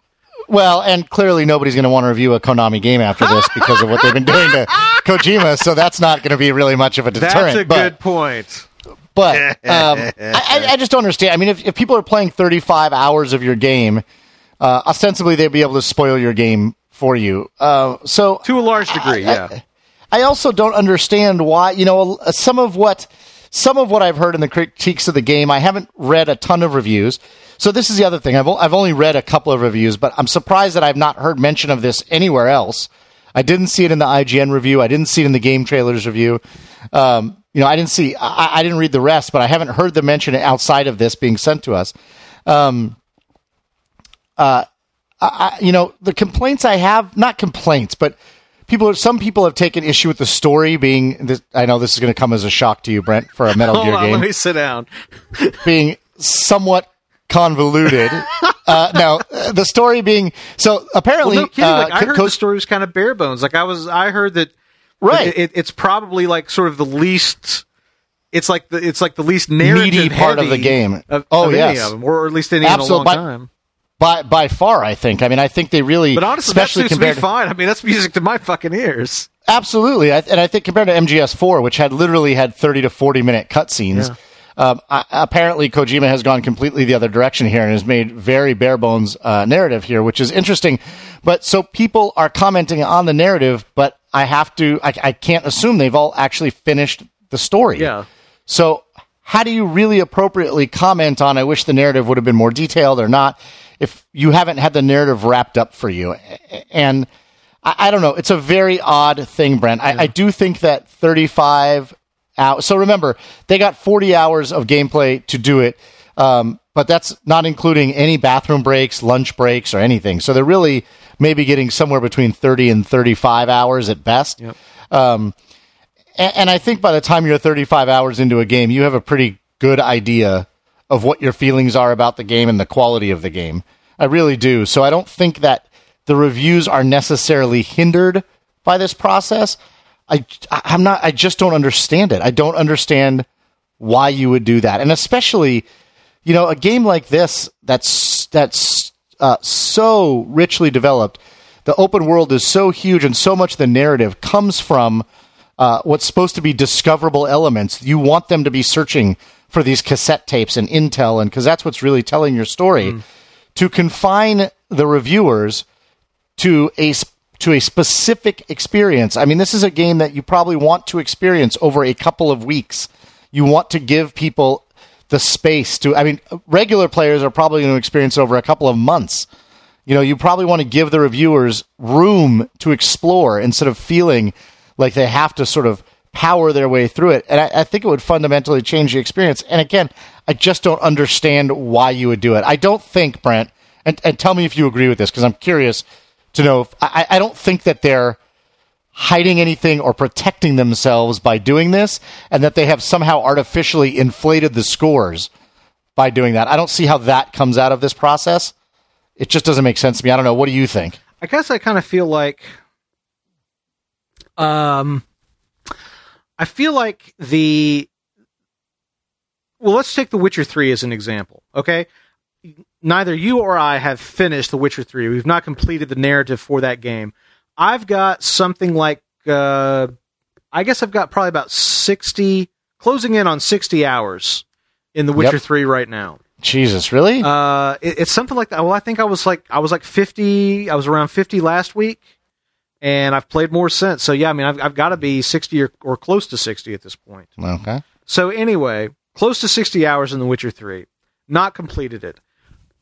Well, and clearly nobody's going to want to review a Konami game after this because of what they've been doing to Kojima. So that's not going to be really much of a deterrent. That's a but, good point. But um, I, I- I just don't understand. I mean, if, if people are playing 35 hours of your game, uh, ostensibly they'd be able to spoil your game for you. Uh, so To a large degree, yeah. I also don't understand why. You know, some of what some of what I've heard in the critiques of the game, I haven't read a ton of reviews. So this is the other thing. I've I've only read a couple of reviews, but I'm surprised that I've not heard mention of this anywhere else. I didn't see it in the IGN review. I didn't see it in the game trailers review. Um, you know, I didn't see. I, I didn't read the rest, but I haven't heard the mention outside of this being sent to us. Um, I, you know, the complaints I have, not complaints, but people, some people have taken issue with the story being, this, I know this is going to come as a shock to you, Brent, for a Metal Hold Gear on, game, let me sit down. being somewhat convoluted. uh, now, uh, the story being, so Well, apparently, no kidding. uh, Like I heard Co- the story was kind of bare bones. Like I was, I heard that. Right. It, it- it's probably like sort of the least. It's like the it's like the least narrative part of the game. Of, Oh, of yes. of them, or at least any Absolute- in a long by- time. by, by far, I think. I mean, I think they really, But honestly, that especially suits me to, fine. I mean, that's music to my fucking ears. Absolutely, I, and I think compared to MGS4, which had literally had thirty to forty minute cutscenes, Um, I, apparently, Kojima has gone completely the other direction here and has made very bare bones uh, narrative here, which is interesting. But so people are commenting on the narrative, but I have to, I, I can't assume they've all actually finished the story. Yeah. So, how do you really appropriately comment on? I wish the narrative would have been more detailed or not. If you haven't had the narrative wrapped up for you, and I, I don't know, it's a very odd thing, Brent. I, I do think that 35 hours. So remember, they got 40 hours of gameplay to do it. Um, but that's not including any bathroom breaks, lunch breaks, or anything. So they're really maybe getting somewhere between 30 and 35 hours at best. Yep. Um, and, and I think by the time you're 35 hours into a game, you have a pretty good idea of what your feelings are about the game and the quality of the game. I really do. So I don't think that the reviews are necessarily hindered by this process. I, I'm not, I just don't understand it. I don't understand why you would do that. And especially, you know, a game like this that's, that's uh, so richly developed. The open world is so huge and so much the narrative comes from uh, what's supposed to be discoverable elements. You want them to be searching for these cassette tapes and intel, and because that's what's really telling your story. Mm. To confine the reviewers to a to a specific experience. I mean, this is a game that you probably want to experience over a couple of weeks. You want to give people the space to. I mean, regular players are probably going to experience over a couple of months. You know, you probably want to give the reviewers room to explore instead of feeling like they have to sort of power their way through it. And I, I, think it would fundamentally change the experience. And again, I just don't understand why you would do it. I don't think, Brent, and, and tell me if you agree with this, because I'm curious to know if I, I don't think that they're hiding anything or protecting themselves by doing this, and that they have somehow artificially inflated the scores by doing that. I don't see how that comes out of this process. It just doesn't make sense to me. I don't know. What do you think? I guess I kind of feel like um, I feel like the well, let's take The Witcher Three as an example. Okay, neither you or I have finished The Witcher Three. We've not completed the narrative for that game. I've got something like uh, I guess I've got probably about sixty, closing in on sixty hours in The Witcher yep. Three right now. Jesus, really? Uh, it, it's something like that. Well, I think I was like I was like fifty. I was around fifty last week and I've played more since. So yeah, I mean, I've, I've got to be sixty or, or close to sixty at this point. Okay. So anyway, close to sixty hours in The Witcher Three, not completed it.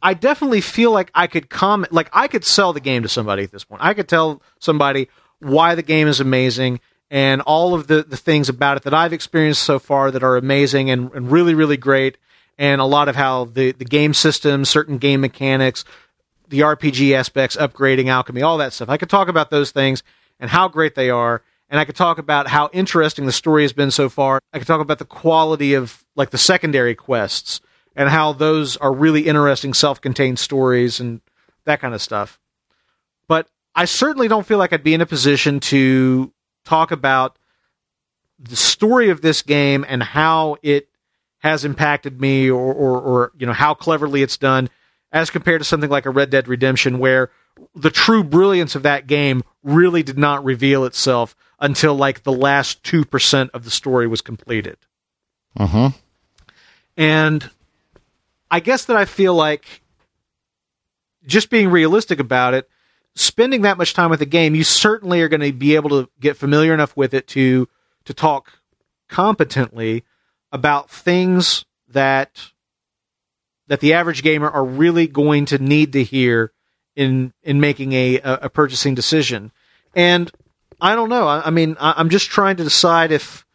I definitely feel like I could comment, like I could sell the game to somebody at this point. I could tell somebody why the game is amazing and all of the, the things about it that I've experienced so far that are amazing and, and really, really great. And a lot of how the, the game system, certain game mechanics, the RPG aspects, upgrading alchemy, all that stuff. I could talk about those things and how great they are. And I could talk about how interesting the story has been so far. I could talk about the quality of like the secondary quests and how those are really interesting self-contained stories and that kind of stuff. But I certainly don't feel like I'd be in a position to talk about the story of this game and how it has impacted me or, or, or you know how cleverly it's done as compared to something like a Red Dead Redemption, where the true brilliance of that game really did not reveal itself until like the last 2% of the story was completed. Uh-huh. And I guess that I feel like just being realistic about it, spending that much time with the game, you certainly are going to be able to get familiar enough with it to to talk competently about things that that the average gamer are really going to need to hear in in making a a, purchasing decision. And I don't know. I, I mean, I, I'm just trying to decide if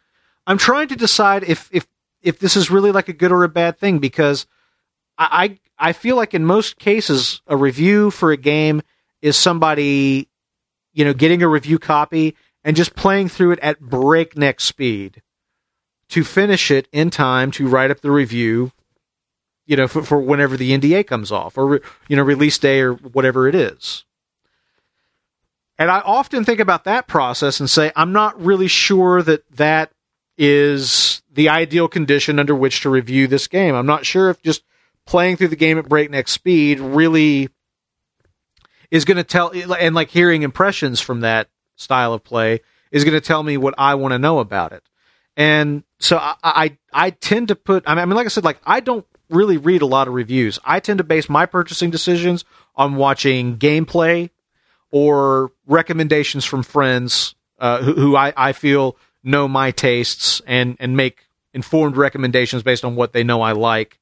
I'm trying to decide if if if this is really like a good or a bad thing because I I, feel like in most cases a review for a game is somebody you know getting a review copy and just playing through it at breakneck speed to finish it in time to write up the review you know, for, for whenever the NDA comes off or, you know, release day or whatever it is. And I often think about that process and say, I'm not really sure that that is the ideal condition under which to review this game. I'm not sure if just playing through the game at breakneck speed really is going to tell, and like hearing impressions from that style of play is going to tell me what I want to know about it. And so I, I, I tend to put, I mean, like I said, like I don't really read a lot of reviews. I tend to base my purchasing decisions on watching gameplay or recommendations from friends uh, who, who I, I feel know my tastes and, and make informed recommendations based on what they know I like,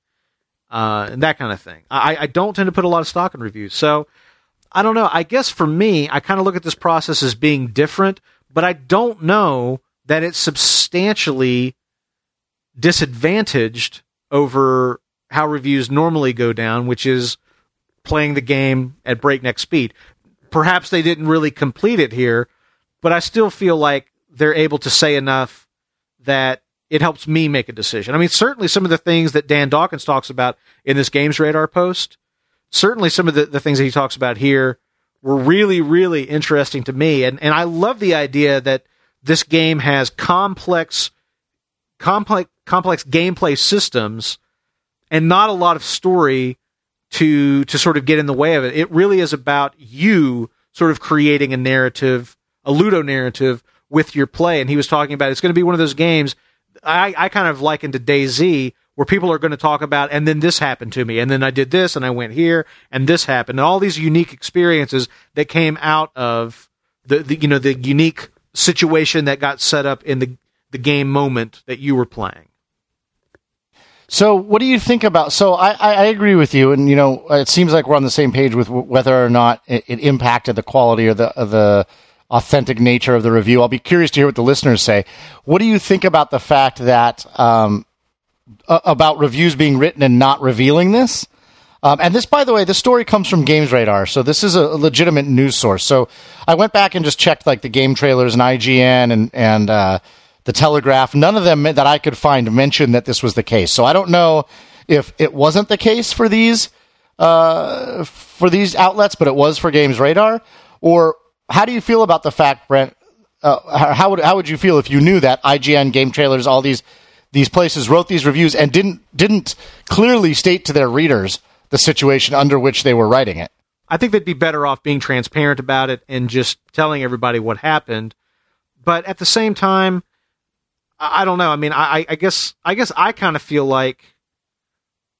uh, and that kind of thing. I, I don't tend to put a lot of stock in reviews. So I don't know. I guess for me, I kind of look at this process as being different, but I don't know that it's substantially disadvantaged over how reviews normally go down, which is playing the game at breakneck speed. Perhaps they didn't really complete it here, but I still feel like they're able to say enough that it helps me make a decision. I mean, certainly some of the things that Dan Dawkins talks about in this Games Radar post, certainly some of the, the things that he talks about here were really, really interesting to me. And, and I love the idea that this game has complex, complex, complex gameplay systems and not a lot of story to, to sort of get in the way of it. It really is about you sort of creating a narrative, a Ludo narrative with your play. And he was talking about it's going to be one of those games I, I kind of liken to DayZ where people are going to talk about, and then this happened to me, and then I did this, and I went here, and this happened, and all these unique experiences that came out of the, the you know the unique situation that got set up in the the game moment that you were playing. So, what do you think about? So, I, I agree with you, and you know, it seems like we're on the same page with whether or not it, it impacted the quality or the the authentic nature of the review. I'll be curious to hear what the listeners say. What do you think about the fact that um, about reviews being written and not revealing this? Um, and this, by the way, this story comes from Games Radar, so this is a legitimate news source. So I went back and just checked like the game trailers and IGN and and uh, the Telegraph. None of them that I could find mentioned that this was the case. So I don't know if it wasn't the case for these uh, for these outlets, but it was for Games Radar, or how do you feel about the fact, Brent? Uh, how would how would you feel if you knew that IGN, Game Trailers, all these these places wrote these reviews and didn't didn't clearly state to their readers the situation under which they were writing it? I think they'd be better off being transparent about it and just telling everybody what happened. But at the same time, I, I don't know. I mean, I, I guess I guess I kind of feel like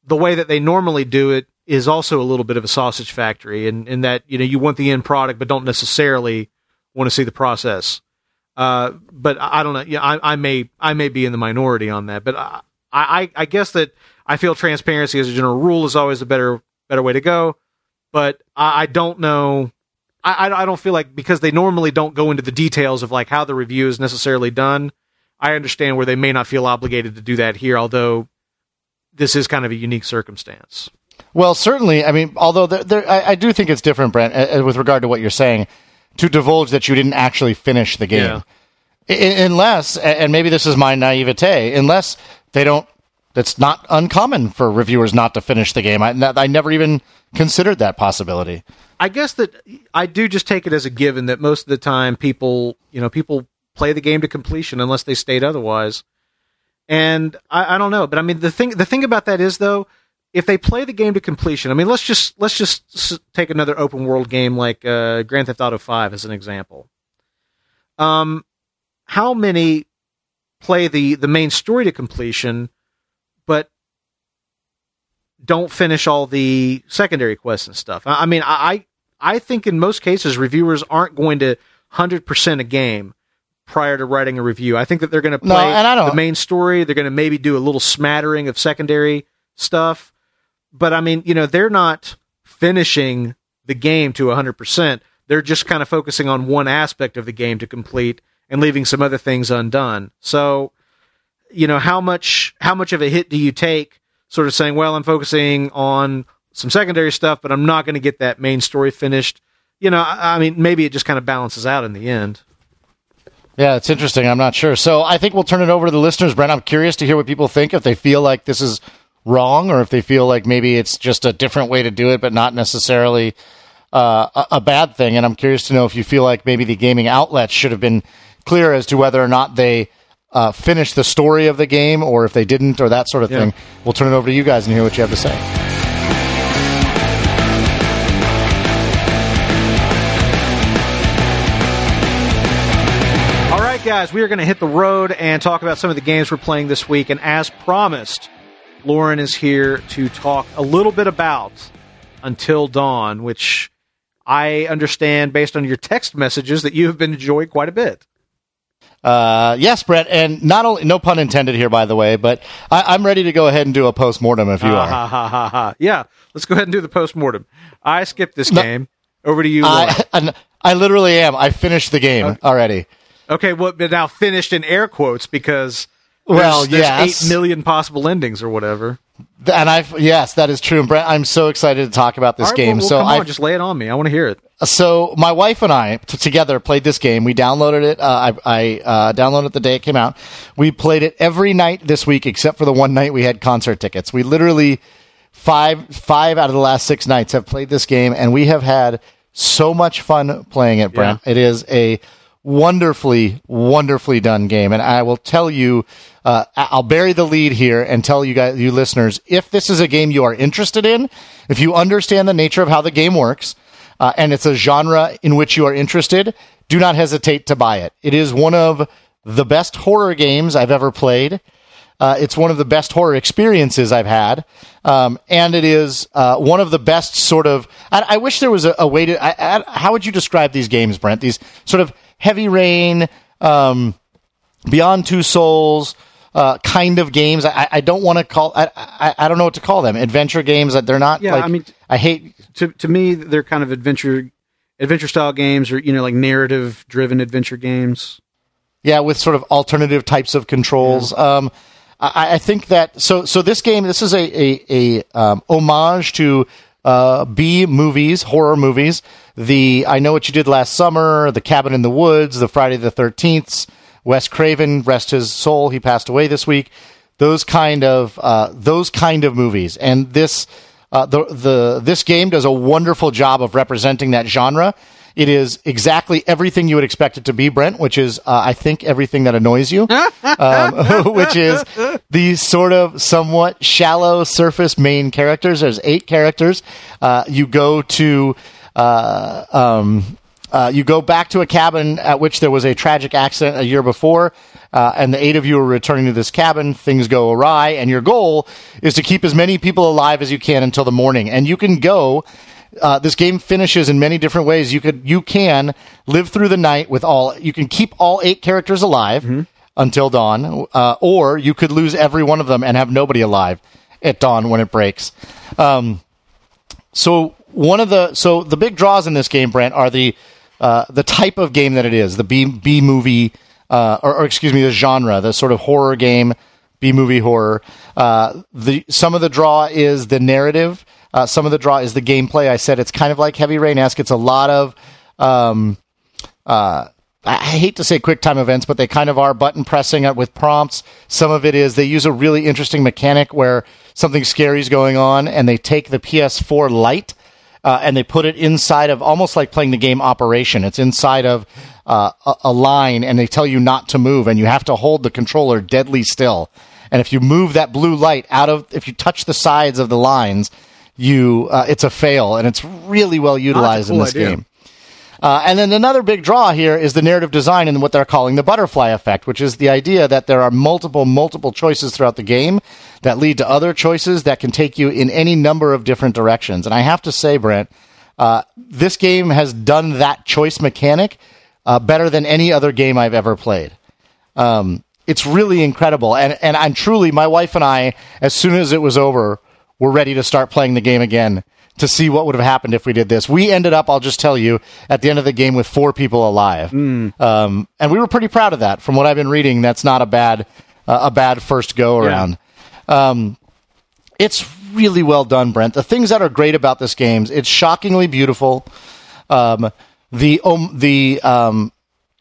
the way that they normally do it is also a little bit of a sausage factory, and in, in that you know you want the end product, but don't necessarily want to see the process. Uh, but I, don't know. Yeah, I, I, may I may be in the minority on that, but I, I, I guess that I feel transparency as a general rule is always a better better way to go. But I, I don't know. I, I don't feel like because they normally don't go into the details of like how the review is necessarily done. I understand where they may not feel obligated to do that here, although this is kind of a unique circumstance. Well, certainly. I mean, although there, there, I, I, do think it's different, Brent, uh, with regard to what you're saying, to divulge that you didn't actually finish the game. Yeah. I, unless, and maybe this is my naivete, unless they don't, it's not uncommon for reviewers not to finish the game. I, I never even considered that possibility. I guess that I do just take it as a given that most of the time people, you know, people play the game to completion unless they state otherwise. And I, I don't know, but I mean the thing the thing about that is though if they play the game to completion, I mean, let's just let's just take another open world game like uh, Grand Theft Auto Five as an example. Um, how many play the the main story to completion, but don't finish all the secondary quests and stuff? I, I mean, I I think in most cases reviewers aren't going to hundred percent a game prior to writing a review. I think that they're going to play no, the main story. They're going to maybe do a little smattering of secondary stuff but I mean, you know, they're not finishing the game to 100%. They're just kind of focusing on one aspect of the game to complete and leaving some other things undone. So, you know, how much how much of a hit do you take sort of saying, well, I'm focusing on some secondary stuff, but I'm not going to get that main story finished. You know, I, I mean, maybe it just kind of balances out in the end. Yeah, it's interesting. I'm not sure. So I think we'll turn it over to the listeners. Brent, I'm curious to hear what people think if they feel like this is wrong or if they feel like maybe it's just a different way to do it, but not necessarily uh, a, a bad thing. And I'm curious to know if you feel like maybe the gaming outlets should have been clear as to whether or not they uh, finished the story of the game or if they didn't or that sort of yeah. thing. We'll turn it over to you guys and hear what you have to say. All right, guys, we are going to hit the road and talk about some of the games we're playing this week. And as promised, Lauren is here to talk a little bit about Until Dawn, which I understand based on your text messages that you have been enjoying quite a bit. Uh, yes, Brett, and not only no pun intended here, by the way, but I, am ready to go ahead and do a post mortem if you uh, are. Ha, ha, ha, ha. Yeah, let's go ahead and do the post mortem. I skipped this no, game. Over to you. I, I, I, literally am. I finished the game okay. already. Okay, well, but now finished in air quotes because well, there's, yes. eight million possible endings or whatever. And I yes, that is true. And Brent, I'm so excited to talk about this right, game. Well, so I just lay it on me. I want to hear it. So my wife and I t- together played this game. We downloaded it. Uh, I, I uh, downloaded it the day it came out. We played it every night this week, except for the one night we had concert tickets. We literally five five out of the last six nights have played this game, and we have had so much fun playing it. Brent, yeah. it is a wonderfully, wonderfully done game. And I will tell you, uh, I'll bury the lead here and tell you guys, you listeners, if this is a game you are interested in, if you understand the nature of how the game works, uh, and it's a genre in which you are interested, do not hesitate to buy it. It is one of the best horror games I've ever played. Uh, it's one of the best horror experiences I've had, um, and it is uh, one of the best sort of. I, I wish there was a, a way to. I, I, how would you describe these games, Brent? These sort of heavy rain, um, Beyond Two Souls. Uh, kind of games. I, I don't want to call. I, I, I don't know what to call them. Adventure games that they're not. Yeah, like, I mean, I hate. To to me, they're kind of adventure adventure style games, or you know, like narrative driven adventure games. Yeah, with sort of alternative types of controls. Yeah. Um, I, I, think that so. So this game, this is a a, a um, homage to uh, B movies, horror movies. The I know what you did last summer, The Cabin in the Woods, the Friday the Thirteenth, Wes Craven, rest his soul, he passed away this week. Those kind of uh, those kind of movies, and this uh, the the this game does a wonderful job of representing that genre. It is exactly everything you would expect it to be, Brent, which is, uh, I think, everything that annoys you, um, which is these sort of somewhat shallow surface main characters. There's eight characters. Uh, you go to. Uh, um, uh, you go back to a cabin at which there was a tragic accident a year before, uh, and the eight of you are returning to this cabin. Things go awry, and your goal is to keep as many people alive as you can until the morning. And you can go uh, this game finishes in many different ways. You could you can live through the night with all. You can keep all eight characters alive mm-hmm. until dawn, uh, or you could lose every one of them and have nobody alive at dawn when it breaks. Um, so one of the so the big draws in this game, Brent, are the uh, the type of game that it is, the B B movie, uh, or, or, excuse me, the genre, the sort of horror game, B movie horror. Uh, the some of the draw is the narrative. Uh, some of the draw is the gameplay. I said it's kind of like Heavy Rain esque. It's a lot of, um, uh, I hate to say quick time events, but they kind of are button pressing with prompts. Some of it is they use a really interesting mechanic where something scary is going on and they take the PS4 light uh, and they put it inside of almost like playing the game Operation. It's inside of uh, a, a line and they tell you not to move and you have to hold the controller deadly still. And if you move that blue light out of, if you touch the sides of the lines, you uh, it's a fail, and it's really well utilized cool in this idea. game. Uh, and then another big draw here is the narrative design and what they're calling the butterfly effect, which is the idea that there are multiple, multiple choices throughout the game that lead to other choices that can take you in any number of different directions. And I have to say, Brent, uh, this game has done that choice mechanic uh, better than any other game I've ever played. Um, it's really incredible, and and I'm truly my wife and I, as soon as it was over, we're ready to start playing the game again to see what would have happened if we did this. We ended up, I'll just tell you, at the end of the game with four people alive, mm. um, and we were pretty proud of that. From what I've been reading, that's not a bad uh, a bad first go around. Yeah. Um, it's really well done, Brent. The things that are great about this game, it's shockingly beautiful. Um, the um, the um,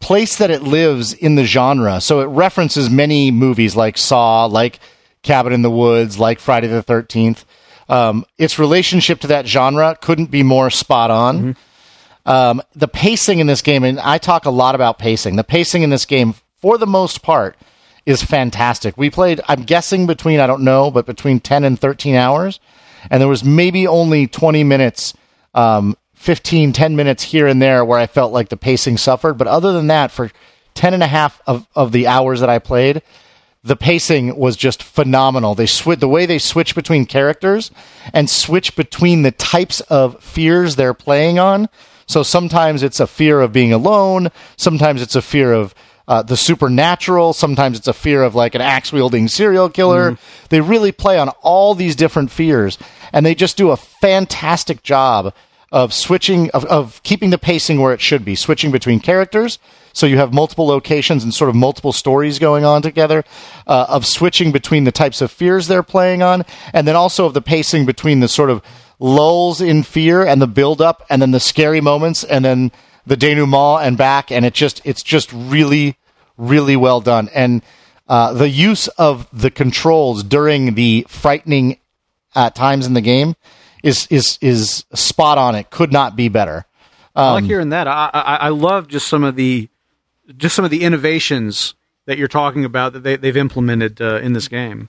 place that it lives in the genre, so it references many movies like Saw, like Cabin in the Woods, like Friday the 13th. Um, its relationship to that genre couldn't be more spot on. Mm-hmm. Um, the pacing in this game, and I talk a lot about pacing, the pacing in this game, for the most part, is fantastic. We played, I'm guessing between, I don't know, but between 10 and 13 hours. And there was maybe only 20 minutes, um, 15, 10 minutes here and there where I felt like the pacing suffered. But other than that, for 10 and a half of, of the hours that I played, the pacing was just phenomenal. They sw- the way they switch between characters and switch between the types of fears they're playing on. So sometimes it's a fear of being alone. Sometimes it's a fear of uh, the supernatural. Sometimes it's a fear of like an axe wielding serial killer. They really play on all these different fears, and they just do a fantastic job of switching of, of keeping the pacing where it should be, switching between characters. So you have multiple locations and sort of multiple stories going on together, uh, of switching between the types of fears they're playing on, and then also of the pacing between the sort of lulls in fear and the build up, and then the scary moments, and then the denouement and back, and it just it's just really really well done, and uh, the use of the controls during the frightening uh, times in the game is is is spot on. It could not be better. I like hearing that. I, I I love just some of the just some of the innovations that you're talking about that they, they've implemented uh, in this game.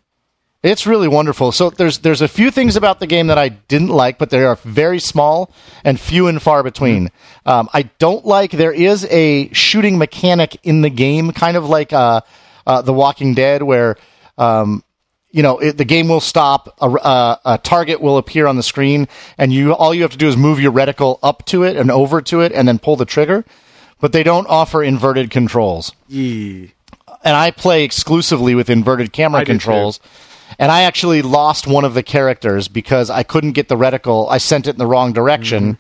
It's really wonderful. So there's there's a few things about the game that I didn't like, but they are very small and few and far between. Um, I don't like there is a shooting mechanic in the game, kind of like uh, uh, The Walking Dead, where um, you know it, the game will stop, a, a, a target will appear on the screen, and you all you have to do is move your reticle up to it and over to it, and then pull the trigger. But they don't offer inverted controls Yeah. and I play exclusively with inverted camera I controls. And I actually lost one of the characters because I couldn't get the reticle. I sent it in the wrong direction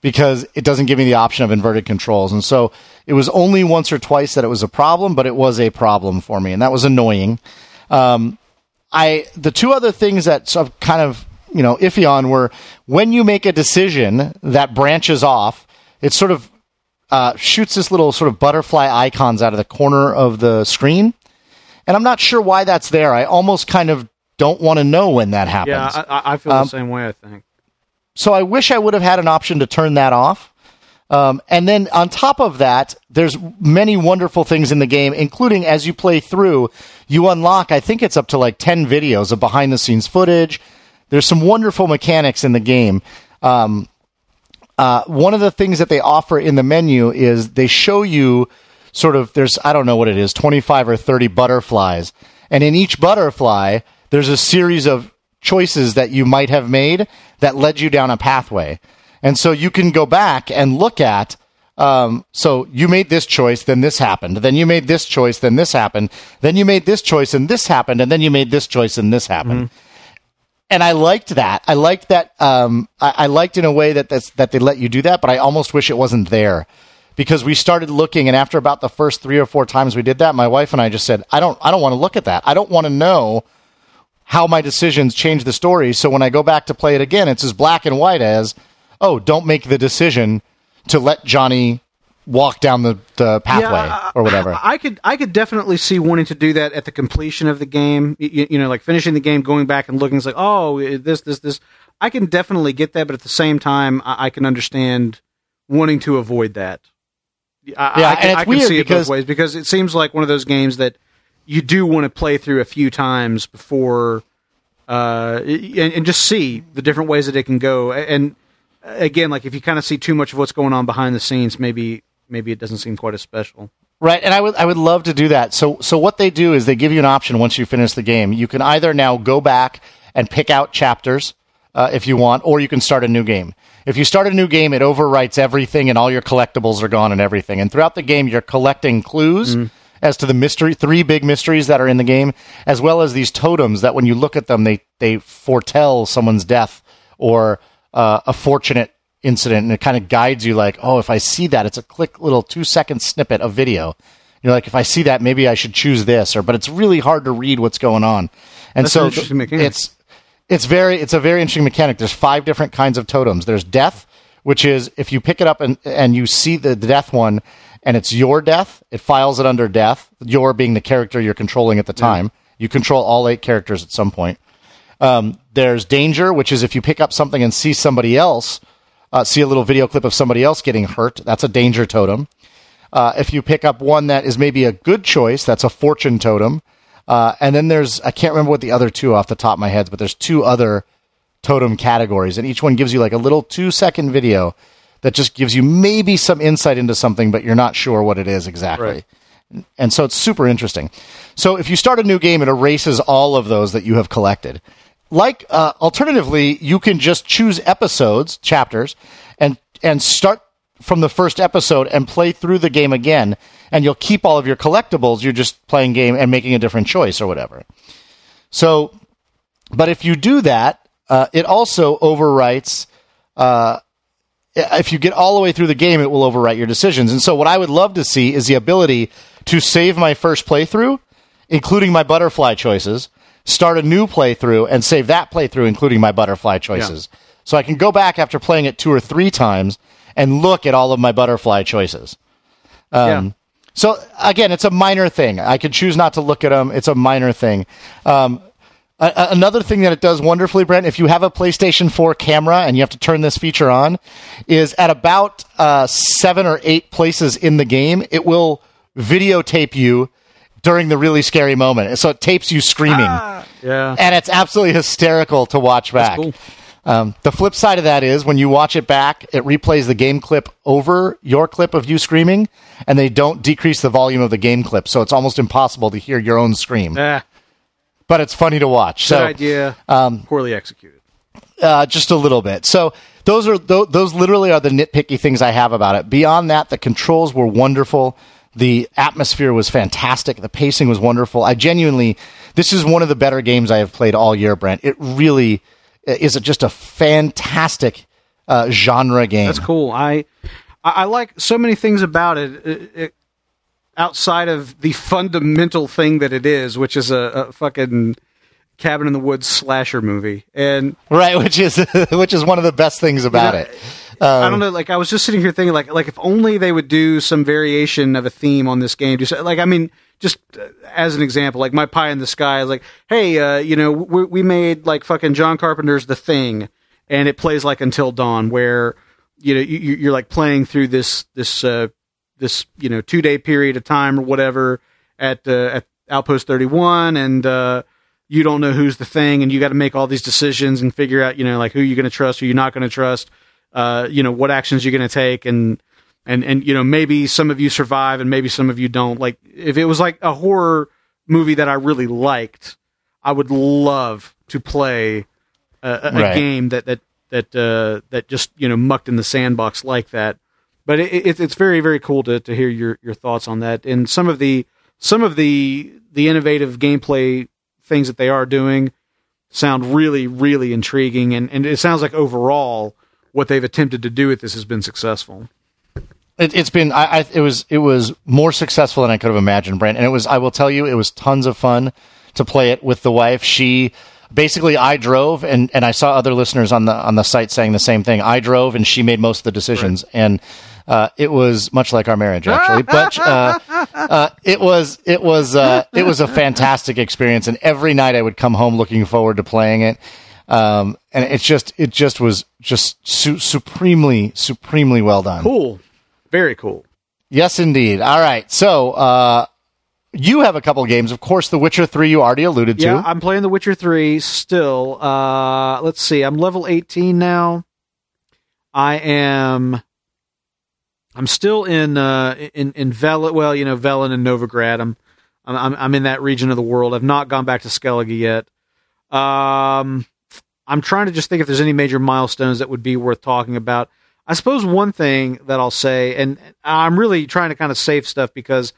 because it doesn't give me the option of inverted controls. And so it was only once or twice that it was a problem, but it was a problem for me, and that was annoying. Um, I the two other things that sort of kind of you know iffy on were when you make a decision that branches off, it sort of uh, shoots this little sort of butterfly icons out of the corner of the screen, and I'm not sure why that's there. I almost kind of don't want to know when that happens. Yeah, I, I- feel Um, the same way. I think. So I wish I would have had an option to turn that off. Um, and then on top of that, there's many wonderful things in the game, including as you play through, you unlock, I think it's up to like 10 videos of behind the scenes footage. There's some wonderful mechanics in the game. Um, uh, one of the things that they offer in the menu is they show you sort of there's I don't know what it is 25 or 30 butterflies. And in each butterfly there's a series of choices that you might have made that led you down a pathway. And so you can go back and look at um, so you made this choice then this happened. Then you made this choice then this happened. Then you made this choice and this happened. And then you made this choice and this happened. And I liked that. I liked that. Um, I, I liked in a way that that's, that they let you do that, but I almost wish it wasn't there because we started looking, and after about the first three or four times we did that, my wife and I just said, "I don't, I don't want to look at that. I don't want to know how my decisions change the story." So when I go back to play it again, it's as black and white as, "Oh, don't make the decision to let Johnny walk down the, the pathway I- or whatever." I could I could definitely see wanting to do that at the completion of the game. You, you know, like finishing the game, going back and looking. It's like, oh, this, this, this. I can definitely get that, but at the same time, I, I can understand wanting to avoid that. I, Yeah, I can, and it's I can weird see it because- both ways because it seems like one of those games that you do want to play through a few times before, uh, and, and just see the different ways that it can go. And again, like if you kind of see too much of what's going on behind the scenes, maybe maybe it doesn't seem quite as special. Right, and I would I would love to do that. So so what they do is they give you an option once you finish the game. You can either now go back and pick out chapters uh, if you want, or you can start a new game. If you start a new game, it overwrites everything, and all your collectibles are gone and everything. And throughout the game, you're collecting clues as to the mystery, three big mysteries that are in the game, as well as these totems that when you look at them, they they foretell someone's death or uh, a fortunate incident, and it kind of guides you like, oh, if I see that, it's a quick little two second snippet of video. You're like, if I see that, maybe I should choose this, or but it's really hard to read what's going on, and That's so mechanic. it's it's very it's a very interesting mechanic. There's five different kinds of totems. There's death, which is if you pick it up and and you see the, the death one, and it's your death, it files it under death. Your being the character you're controlling at the time. You control all eight characters at some point. Um, there's danger, which is if you pick up something and see somebody else, uh, see a little video clip of somebody else getting hurt. That's a danger totem. Uh, if you pick up one that is maybe a good choice, that's a fortune totem. Uh, and then there's I can't remember what the other two off the top of my head, but there's two other totem categories, and each one gives you like a little two second video that just gives you maybe some insight into something, but you're not sure what it is exactly. Right. And so it's super interesting. So if you start a new game, it erases all of those that you have collected. Like uh, alternatively, you can just choose episodes, chapters, and and start from the first episode and play through the game again, and you'll keep all of your collectibles. You're just playing game and making a different choice or whatever. So, but if you do that, uh, it also overwrites. Uh, if you get all the way through the game, it will overwrite your decisions. And so, what I would love to see is the ability to save my first playthrough, including my butterfly choices, start a new playthrough, and save that playthrough, including my butterfly choices. Yeah. So I can go back after playing it two or three times and look at all of my butterfly choices. Um, yeah. So again, it's a minor thing. I can choose not to look at them. It's a minor thing. Um, a- another thing that it does wonderfully, Brent, if you have a PlayStation 4 camera and you have to turn this feature on, is at about uh, seven or eight places in the game, it will videotape you during the really scary moment. So it tapes you screaming. Ah, yeah. And it's absolutely hysterical to watch back. Cool. Um, the flip side of that is when you watch it back, it replays the game clip over your clip of you screaming, and they don't decrease the volume of the game clip, so it's almost impossible to hear your own scream. Eh. But it's funny to watch. Good so, idea. Um, poorly executed. Uh, just a little bit. So those are th- those literally are the nitpicky things I have about it. Beyond that, the controls were wonderful. The atmosphere was fantastic. The pacing was wonderful. I genuinely, this is one of the better games I have played all year, Brent. It really is it just a fantastic uh, genre game. That's cool. I I like so many things about it, it, it, outside of the fundamental thing that it is, which is a, a fucking cabin in the woods slasher movie, and right, which is which is one of the best things about you know, it. Um, I don't know. Like I was just sitting here thinking, like like if only they would do some variation of a theme on this game. Just like I mean, just uh, as an example, like my pie in the sky is like, hey, uh, you know, we, we made like fucking John Carpenter's The Thing, and it plays like Until Dawn, where you know you, you're like playing through this this uh, this you know two day period of time or whatever at uh, at Outpost 31, and uh, you don't know who's the thing, and you got to make all these decisions and figure out you know like who you're going to trust, who you're not going to trust, uh, you know what actions you're going to take, and and and you know maybe some of you survive and maybe some of you don't. Like if it was like a horror movie that I really liked, I would love to play a, a, right. a game that that that uh, that just you know mucked in the sandbox like that. But it, it, it's very very cool to to hear your your thoughts on that and some of the some of the the innovative gameplay things that they are doing sound really really intriguing and and it sounds like overall what they've attempted to do with this has been successful. It, has been. I, I, it was. It was more successful than I could have imagined, Brent. And it was. I will tell you, it was tons of fun to play it with the wife. She basically I drove, and and I saw other listeners on the on the site saying the same thing. I drove, and she made most of the decisions, right. and. Uh, it was much like our marriage, actually, but uh, uh, it was it was uh, it was a fantastic experience, and every night I would come home looking forward to playing it. Um, and it's just it just was just su- supremely supremely well done. Cool. Very cool. Yes, indeed. All right. So, uh, you have a couple games. Of course, The Witcher 3 you already alluded to. Yeah, I'm playing The Witcher 3 still. Uh, let's see. I'm level 18 now. I am I'm still in uh in in Vel well, you know, Velen and Novigrad. I'm I'm I'm in that region of the world. I've not gone back to Skellige yet. Um I'm trying to just think if there's any major milestones that would be worth talking about. I suppose one thing that I'll say, and I'm really trying to kind of save stuff because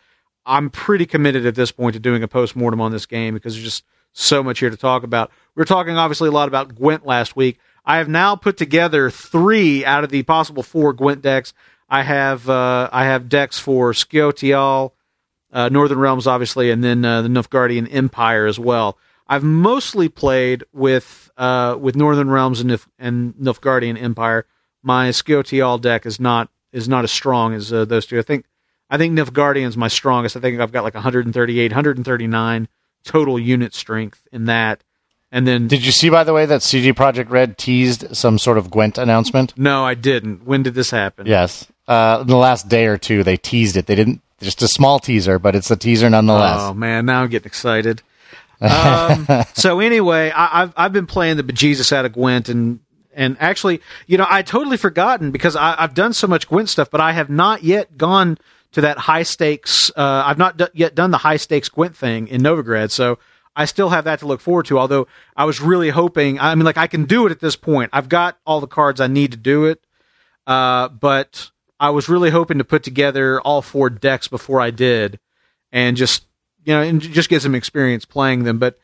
I'm pretty committed at this point to doing a post mortem on this game because there's just so much here to talk about. We are talking obviously a lot about Gwent last week. I have now put together three out of the possible four Gwent decks. I have uh, I have decks for Scoia'tael, uh, Northern Realms, obviously, and then uh, the Nilfgaardian Empire as well. I've mostly played with uh, with Northern Realms and, Nif- and Nilfgaardian Empire my Scoia'tael deck is not is not as strong as uh, those two. I think I think Nilfgaardian's my strongest. I think I've got like 138, 139 total unit strength in that. And then Did you see by the way that CD Projekt Red teased some sort of Gwent announcement? No, I didn't. When did this happen? Yes. Uh, in the last day or two they teased it. They didn't just a small teaser, but it's a teaser nonetheless. Oh man, now I'm getting excited. um, so anyway, I, have I've been playing the bejesus out of Gwent, and and actually, you know, I totally forgotten because I, have done so much Gwent stuff, but I have not yet gone to that high stakes. Uh, I've not d- yet done the high stakes Gwent thing in Novigrad, so I still have that to look forward to. Although I was really hoping, I mean, like I can do it at this point. I've got all the cards I need to do it, uh, but I was really hoping to put together all four decks before I did, and just you know, and just get some experience playing them. But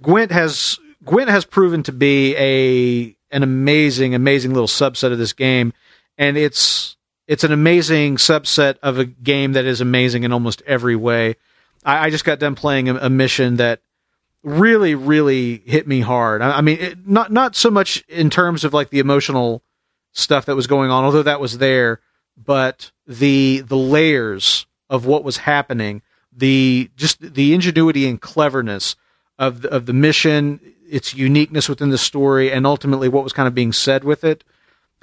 Gwent has Gwent has proven to be a an amazing, amazing little subset of this game, and it's it's an amazing subset of a game that is amazing in almost every way. I, I just got done playing a, a, mission that really, really hit me hard. I, I mean, it, not not so much in terms of like the emotional stuff that was going on, although that was there, but the the layers of what was happening, the just the ingenuity and cleverness of the, of the mission, its uniqueness within the story, and ultimately what was kind of being said with it.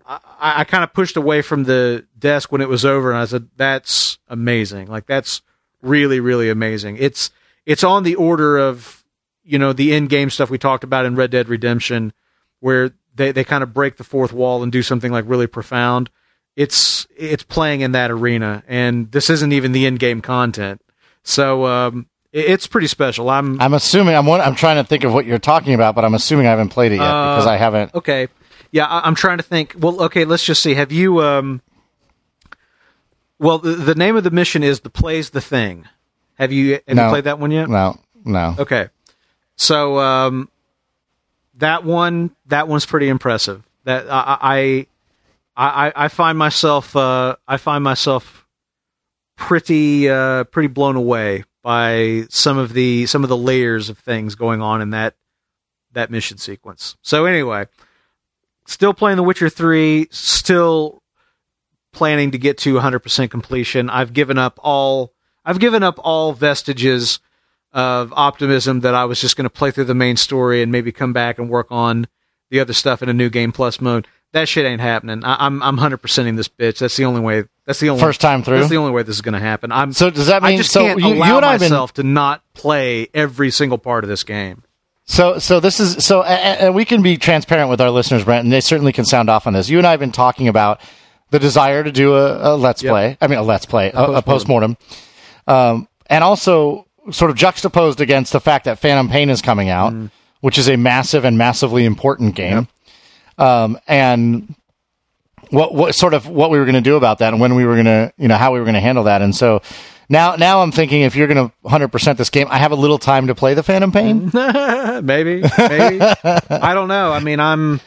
I, I kind of pushed away from the desk when it was over, and I said, "That's amazing! Like that's really, really amazing." It's it's on the order of you know the in game stuff we talked about in Red Dead Redemption, where they they kind of break the fourth wall and do something like really profound. It's it's playing in that arena, and this isn't even the in game content. So um, it's pretty special. I'm I'm assuming I'm I'm trying to think of what you're talking about, but I'm assuming I haven't played it yet uh, because I haven't. Okay, yeah, I, am trying to think. Well, okay, let's just see. Have you? Um, well, the, the name of the mission is the plays the thing. Have you have no, you played that one yet? No, no. Okay, so um, that one that one's pretty impressive. That I I I, I find myself uh, I find myself pretty uh, pretty blown away by some of the some of the layers of things going on in that that mission sequence. So anyway, still playing The Witcher 3, still planning to get to 100% completion. I've given up all I've given up all vestiges of optimism that I was just going to play through the main story and maybe come back and work on the other stuff in a new game plus mode. That shit ain't happening. I, am I'm 100 percenting this bitch. That's the only way. That's the only first time through. That's the only way this is going to happen. I'm. So does that mean I just so can't you, allow you and myself been... to not play every single part of this game? So, so this is so, and we can be transparent with our listeners, Brent, and they certainly can sound off on this. You and I have been talking about the desire to do a, a let's yep. play. I mean, a let's play, a, a post mortem, um, and also sort of juxtaposed against the fact that Phantom Pain is coming out, mm. which is a massive and massively important game, yep. Um, and what what sort of what we were going to do about that, and when we were going to, you know, how we were going to handle that, and so now, now I'm thinking if you're going to 100% this game, I have a little time to play the Phantom Pain. maybe, maybe. I don't know. I mean, I'm.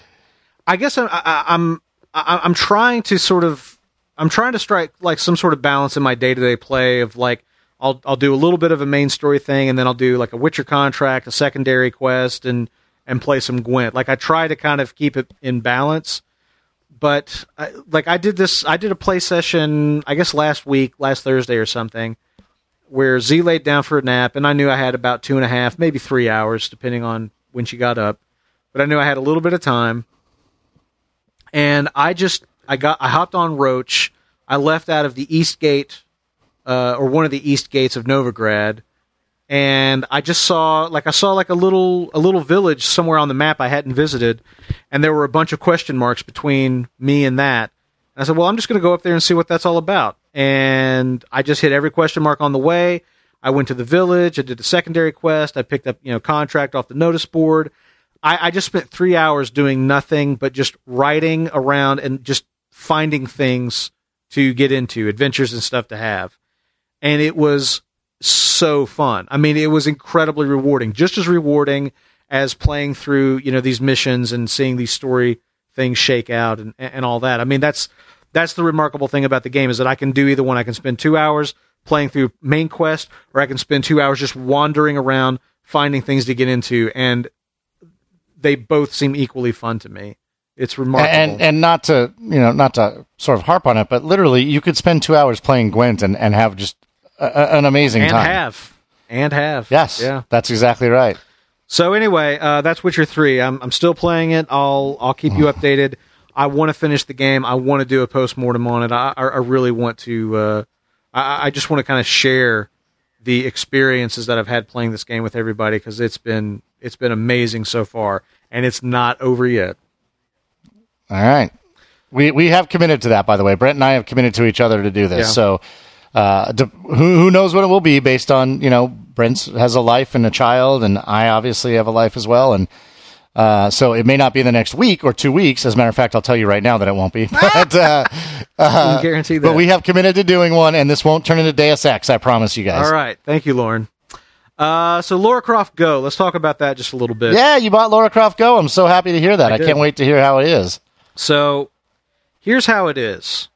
I guess I'm. I, I'm. I'm trying to sort of. I'm trying to strike like some sort of balance in my day to day play of like I'll I'll do a little bit of a main story thing and then I'll do like a Witcher contract, a secondary quest, and and play some Gwent. Like I try to kind of keep it in balance but I, like I did this, I did a play session, I guess last week, last Thursday or something, where Z laid down for a nap, and I knew I had about two and a half, maybe three hours, depending on when she got up. But I knew I had a little bit of time, and I just I got I hopped on Roach. I left out of the East Gate, uh, or one of the East Gates of Novigrad, and I just saw like I saw like a little a little village somewhere on the map I hadn't visited, and there were a bunch of question marks between me and that. And I said, "Well, I'm just going to go up there and see what that's all about." And I just hit every question mark on the way. I went to the village. I did a secondary quest. I picked up you know contract off the notice board. I, I just spent three hours doing nothing but just writing around and just finding things to get into, adventures and stuff to have. And it was so fun. I mean, it was incredibly rewarding, just as rewarding as playing through, you know, these missions and seeing these story things shake out and, and all that. I mean, that's, that's the remarkable thing about the game is that I can do either one. I can spend two hours playing through main quest or I can spend two hours just wandering around finding things to get into. And they both seem equally fun to me. It's remarkable. And and not to you know not to sort of harp on it, but literally you could spend two hours playing Gwent and, and have just an amazing time. and time. have and have yes, yeah, that's exactly right. So anyway, uh, that's Witcher three. I'm I'm still playing it. I'll I'll keep you updated. I want to finish the game. I want to do a post mortem on it. I, I really want to. Uh, I, I just want to kind of share the experiences that I've had playing this game with everybody because it's been it's been amazing so far, and it's not over yet. All right, we we have committed to that. By the way, Brent and I have committed to each other to do this. Yeah. So uh, who, who knows what it will be based on you know Brent has a life and a child, and I obviously have a life as well, and uh, so it may not be the next week or two weeks. As a matter of fact, I'll tell you right now that it won't be. but, uh, uh, guarantee that. But we have committed to doing one, and this won't turn into Deus Ex. I promise you guys. All right, thank you, Lauren. Uh, so Laura Croft Go. Let's talk about that just a little bit. Yeah, you bought Laura Croft Go. I'm so happy to hear that. I, I can't wait to hear how it is. So, here's how it is.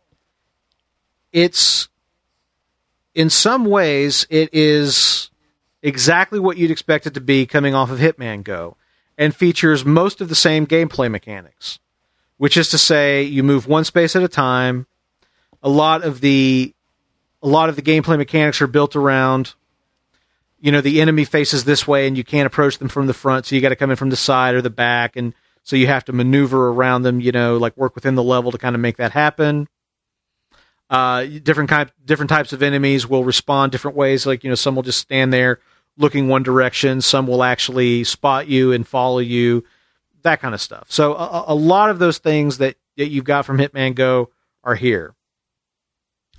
It's in some ways it is exactly what you'd expect it to be coming off of Hitman Go and features most of the same gameplay mechanics, which is to say you move one space at a time. A lot of the a lot of the gameplay mechanics are built around you know the enemy faces this way and you can't approach them from the front so you got to come in from the side or the back and so you have to maneuver around them you know like work within the level to kind of make that happen uh, different kind different types of enemies will respond different ways like you know some will just stand there looking one direction. Some will actually spot you and follow you, that kind of stuff. So a, a lot of those things that, that you've got from Hitman Go are here.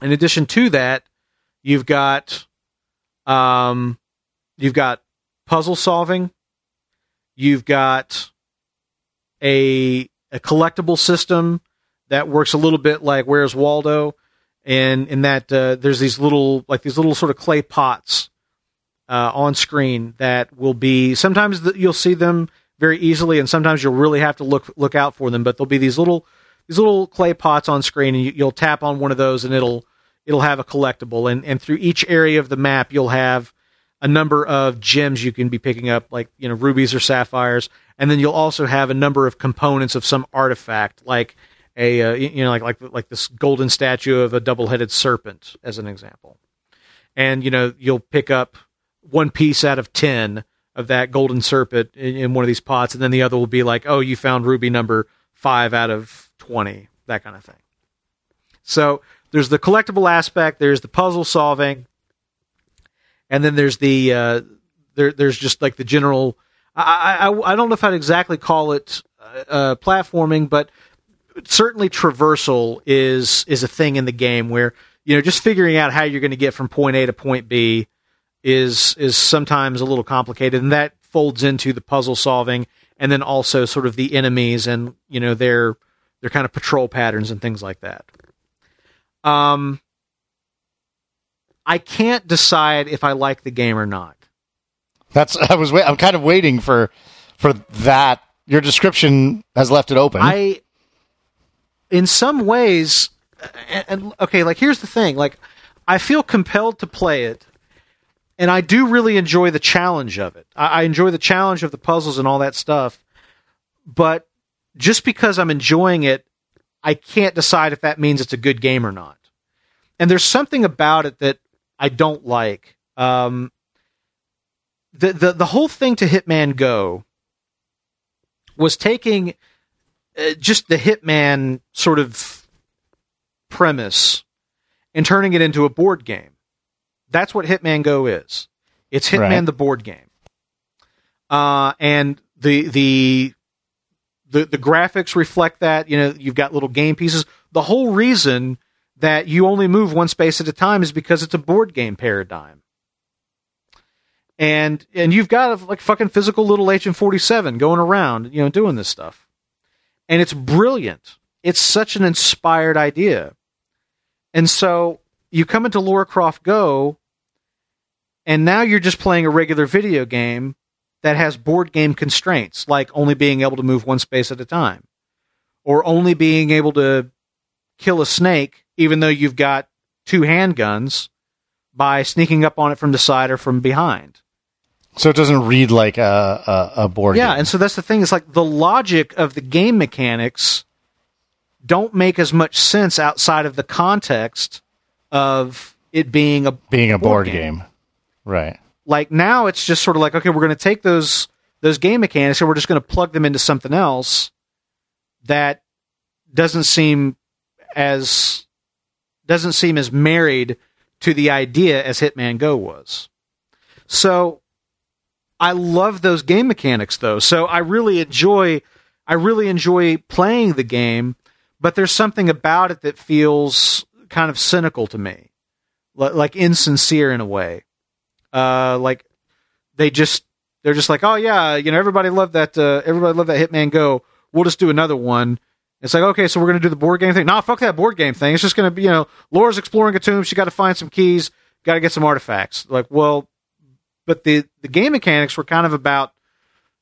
In addition to that, you've got um, you've got puzzle solving. You've got a a collectible system that works a little bit like Where's Waldo, and in that uh, there's these little like these little sort of clay pots uh, on screen that will be sometimes the, you'll see them very easily, and sometimes you'll really have to look look out for them. But there'll be these little these little clay pots on screen, and you, you'll tap on one of those, and it'll it'll have a collectible. And and through each area of the map, you'll have a number of gems you can be picking up, like you know rubies or sapphires, and then you'll also have a number of components of some artifact, like a uh, you know like like like this golden statue of a double headed serpent, as an example. And you know you'll pick up one piece out of 10 of that golden serpent in, in, one of these pots, and then the other will be like, oh, you found ruby number five out of 20, that kind of thing. So there's the collectible aspect, there's the puzzle solving, and then there's the, uh, there, there's just like the general, I, I, I don't know if I'd exactly call it uh, uh, platforming, but certainly traversal is, is a thing in the game where, you know, just figuring out how you're going to get from point A to point B is is sometimes a little complicated, and that folds into the puzzle solving, and then also sort of the enemies and you know their their kind of patrol patterns and things like that. Um, I can't decide if I like the game or not. That's I was I'm kind of waiting for for that. Your description has left it open. I, in some ways, and, and okay, like here's the thing, like I feel compelled to play it and I do really enjoy the challenge of it. I, I enjoy the challenge of the puzzles and all that stuff. But just because I'm enjoying it, I can't decide if that means it's a good game or not. And there's something about it that I don't like. Um, the, the the whole thing to Hitman Go was taking uh, just the Hitman sort of premise and turning it into a board game. That's what Hitman Go is. It's Hitman right. the board game. Uh, and the the the the graphics reflect that. You know, you've got little game pieces. The whole reason that you only move one space at a time is because it's a board game paradigm. And and you've got a, like fucking physical little Agent 47 going around, you know, doing this stuff. And it's brilliant. It's such an inspired idea. And so you come into Lara Croft Go, and now you're just playing a regular video game that has board game constraints, like only being able to move one space at a time, or only being able to kill a snake, even though you've got two handguns, by sneaking up on it from the side or from behind. So it doesn't read like a, a, a board game. yeah, game. and so that's the thing. It's like the logic of the game mechanics don't make as much sense outside of the context of it being a being a board, board game. game. Right. Like now it's just sort of like okay, we're going to take those those game mechanics and we're just going to plug them into something else that doesn't seem as doesn't seem as married to the idea as Hitman Go was. So I love those game mechanics though. So I really enjoy I really enjoy playing the game, but there's something about it that feels kind of cynical to me. li- like insincere in a way. Uh, like they just they're just like, oh yeah, you know, everybody loved that. Uh, everybody loved that Hitman Go. We'll just do another one. It's like, okay, so we're gonna do the board game thing. Nah, fuck that board game thing. It's just gonna be, you know, Lara's exploring a tomb. She got to find some keys. Got to get some artifacts. Like, well, but the the game mechanics were kind of about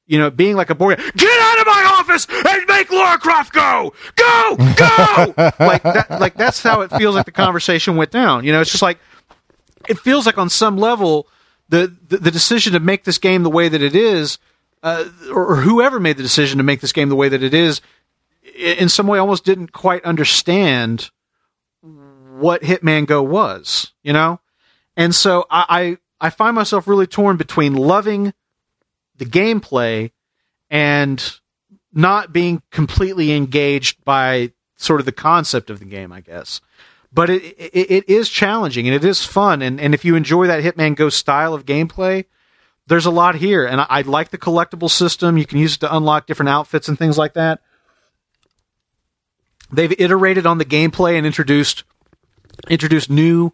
you know being like a boy get out of my office and make Lara Croft go! Go! Go! Like that like that's how it feels like the conversation went down. You know it's just like it feels like on some level the the, the decision to make this game the way that it is uh, or, or whoever made the decision to make this game the way that it is in some way almost didn't quite understand what Hitman Go was, you know? And so I, I, find myself really torn between loving the gameplay and not being completely engaged by sort of the concept of the game, I guess. But it, it, it is challenging and it is fun. And, and if you enjoy that Hitman Go style of gameplay, there's a lot here. And I, I like the collectible system. You can use it to unlock different outfits and things like that. They've iterated on the gameplay and introduced introduced new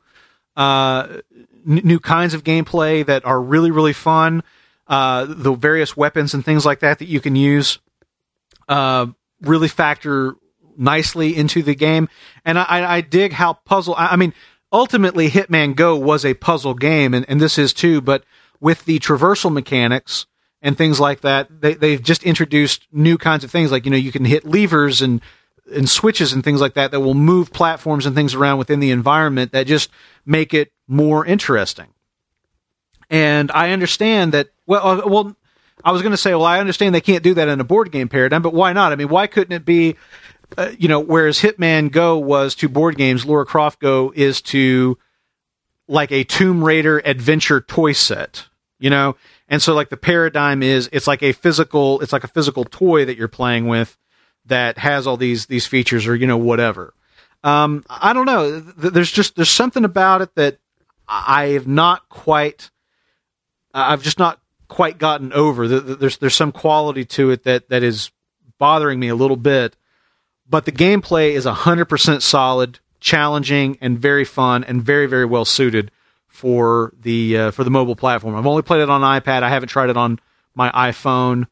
uh, n- new kinds of gameplay that are really really fun. Uh, the various weapons and things like that that you can use uh, really factor nicely into the game, and I, I, dig how puzzle. I, I mean, ultimately, Hitman Go was a puzzle game, and, and this is too. But with the traversal mechanics and things like that, they they've just introduced new kinds of things. Like you know, you can hit levers and and switches and things like that that will move platforms and things around within the environment that just make it more interesting. And I understand that. Well, uh, well, I was going to say, well, I understand they can't do that in a board game paradigm, but why not? I mean, why couldn't it be, uh, you know, whereas Hitman Go was to board games, Lara Croft Go is to like a Tomb Raider adventure toy set, you know? And so like the paradigm is it's like a physical, it's like a physical toy that you're playing with that has all these these features or you know whatever. Um, I don't know. There's just there's something about it that I have not quite. I've just not quite gotten over. Th- th- There's there's some quality to it that that is bothering me a little bit. But the gameplay is hundred percent solid, challenging, and very fun, and very very well suited for the uh, for the mobile platform. I've only played it on iPad. I haven't tried it on my iPhone.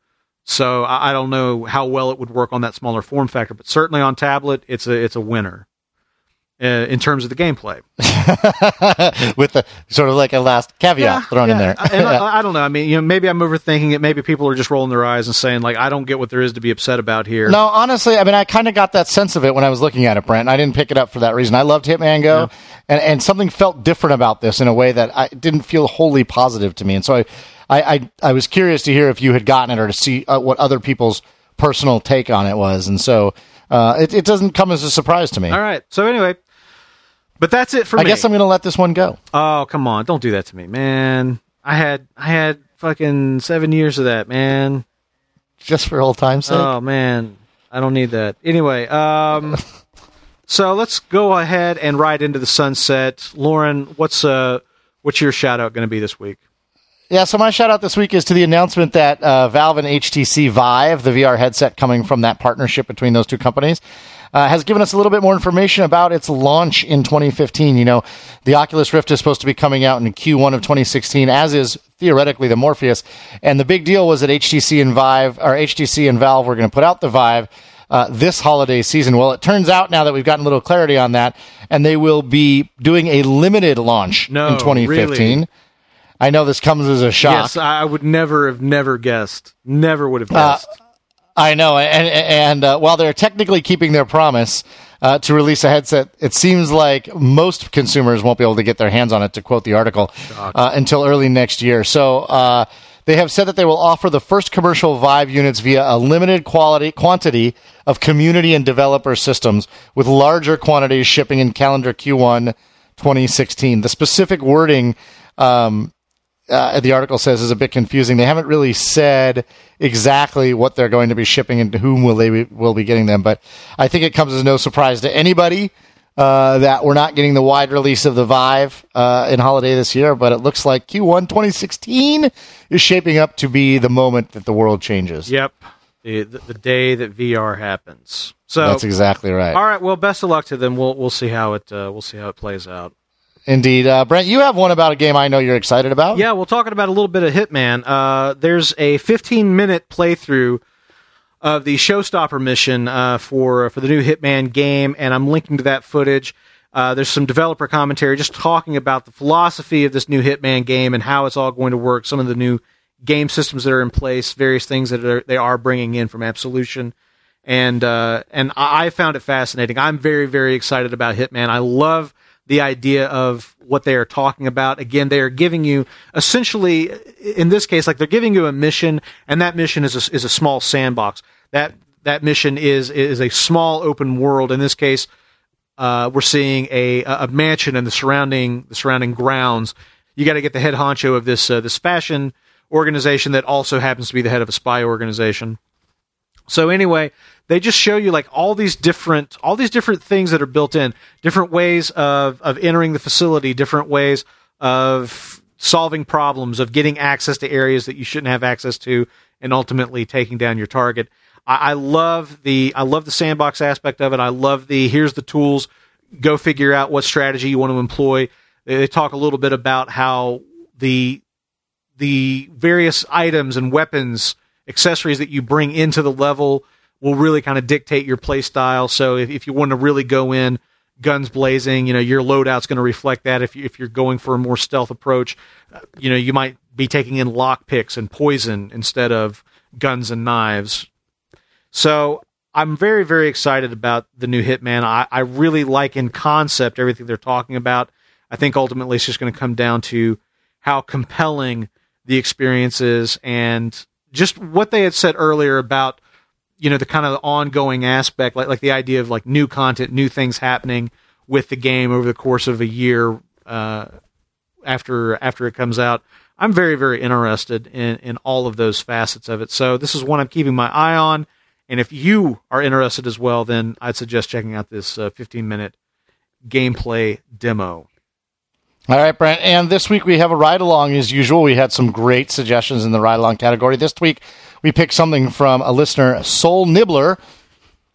So I, I don't know how well it would work on that smaller form factor, but certainly on tablet, it's a it's a winner uh, in terms of the gameplay. with the sort of like a last caveat thrown in there. I- and I, I don't know. I mean, you know, maybe I'm overthinking it. Maybe people are just rolling their eyes and saying like, I don't get what there is to be upset about here. No, honestly, I mean, I kind of got that sense of it when I was looking at it, Brent. I didn't pick it up for that reason. I loved Hitman Go, and, and something felt different about this in a way that I didn't feel wholly positive to me. And so I, I, I, I was curious to hear if you had gotten it or to see uh, what other people's personal take on it was. And so uh, it, it doesn't come as a surprise to me. All right. So anyway, but that's it for I me. I guess I'm going to let this one go. Oh come on! Don't do that to me, man. I had I had fucking seven years of that, man. Just for old time's sake. Oh man, I don't need that. Anyway, um, so let's go ahead and ride into the sunset. Lauren, what's uh, what's your shout out going to be this week? Yeah, so my shout out this week is to the announcement that uh, Valve and HTC Vive, the VR headset coming from that partnership between those two companies, uh, has given us a little bit more information about its launch in 2015. You know, the Oculus Rift is supposed to be coming out in Q1 of 2016, as is theoretically the Morpheus. And the big deal was that HTC and Vive, or HTC and Valve, were going to put out the Vive. Uh, this holiday season. Well, it turns out now that we've gotten a little clarity on that, and they will be doing a limited launch No, in 2015. really? I know this comes as a shock. Yes, I would never have never guessed. Never would have Uh, guessed. I know, and and uh, while they're technically keeping their promise uh, to release a headset, it seems like most consumers won't be able to get their hands on it. To quote the article, uh, until early next year. So uh, they have said that they will offer the first commercial Vive units via a limited quality quantity of community and developer systems, with larger quantities shipping in calendar Q1 2016. The specific wording. Um, uh, the article says is a bit confusing. They haven't really said exactly what they're going to be shipping and to whom will they be, will be getting them. But I think it comes as no surprise to anybody uh, that we're not getting the wide release of the Vive uh, in holiday this year. But it looks like Q1 2016 is shaping up to be the moment that the world changes. yep, the, the the day that VR happens. So That's exactly right. all right. Well, best of luck to them. We'll we'll see how it uh, we'll see how it plays out. Indeed. Uh, Brent, you have one about a game I know you're excited about. Yeah, we'll talking about a little bit of Hitman. Uh, there's a 15 minute playthrough of the Showstopper mission uh, for for the new Hitman game, and I'm linking to that footage. Uh, there's some developer commentary just talking about the philosophy of this new Hitman game and how it's all going to work. Some of the new game systems that are in place, various things that are, they are bringing in from Absolution, and uh, and I found it fascinating. I'm very very excited about Hitman. I love the idea of what they are talking about. Again, they are giving you essentially, in this case, like they're giving you a mission, and that mission is a, is a small sandbox. That that mission is is a small open world. In this case, uh, we're seeing a a mansion and the surrounding the surrounding grounds. You got to get the head honcho of this uh, this fashion organization that also happens to be the head of a spy organization. So anyway, they just show you like all these different all these different things that are built in, different ways of of entering the facility, different ways of solving problems, of getting access to areas that you shouldn't have access to, and ultimately taking down your target. I, I love the I love the sandbox aspect of it. I love the here's the tools, go figure out what strategy you want to employ. They talk a little bit about how the the various items and weapons accessories that you bring into the level will really kind of dictate your play style. So if, if you want to really go in guns blazing, you know, your loadout's going to reflect that. If, you, if you're going for a more stealth approach, uh, you know, you might be taking in lock picks and poison instead of guns and knives. So I'm very, very excited about the new Hitman. I, I really like in concept everything they're talking about. I think ultimately it's just going to come down to how compelling the experience is and just what they had said earlier about you know the kind of ongoing aspect, like like the idea of like new content, new things happening with the game over the course of a year uh, after after it comes out. I'm very very interested in in all of those facets of it. So this is one I'm keeping my eye on. And if you are interested as well, then I'd suggest checking out this uh, 15 minute gameplay demo. All right, Brent. And this week we have a ride along as usual. We had some great suggestions in the ride along category. This week we picked something from a listener, Soul Nibbler.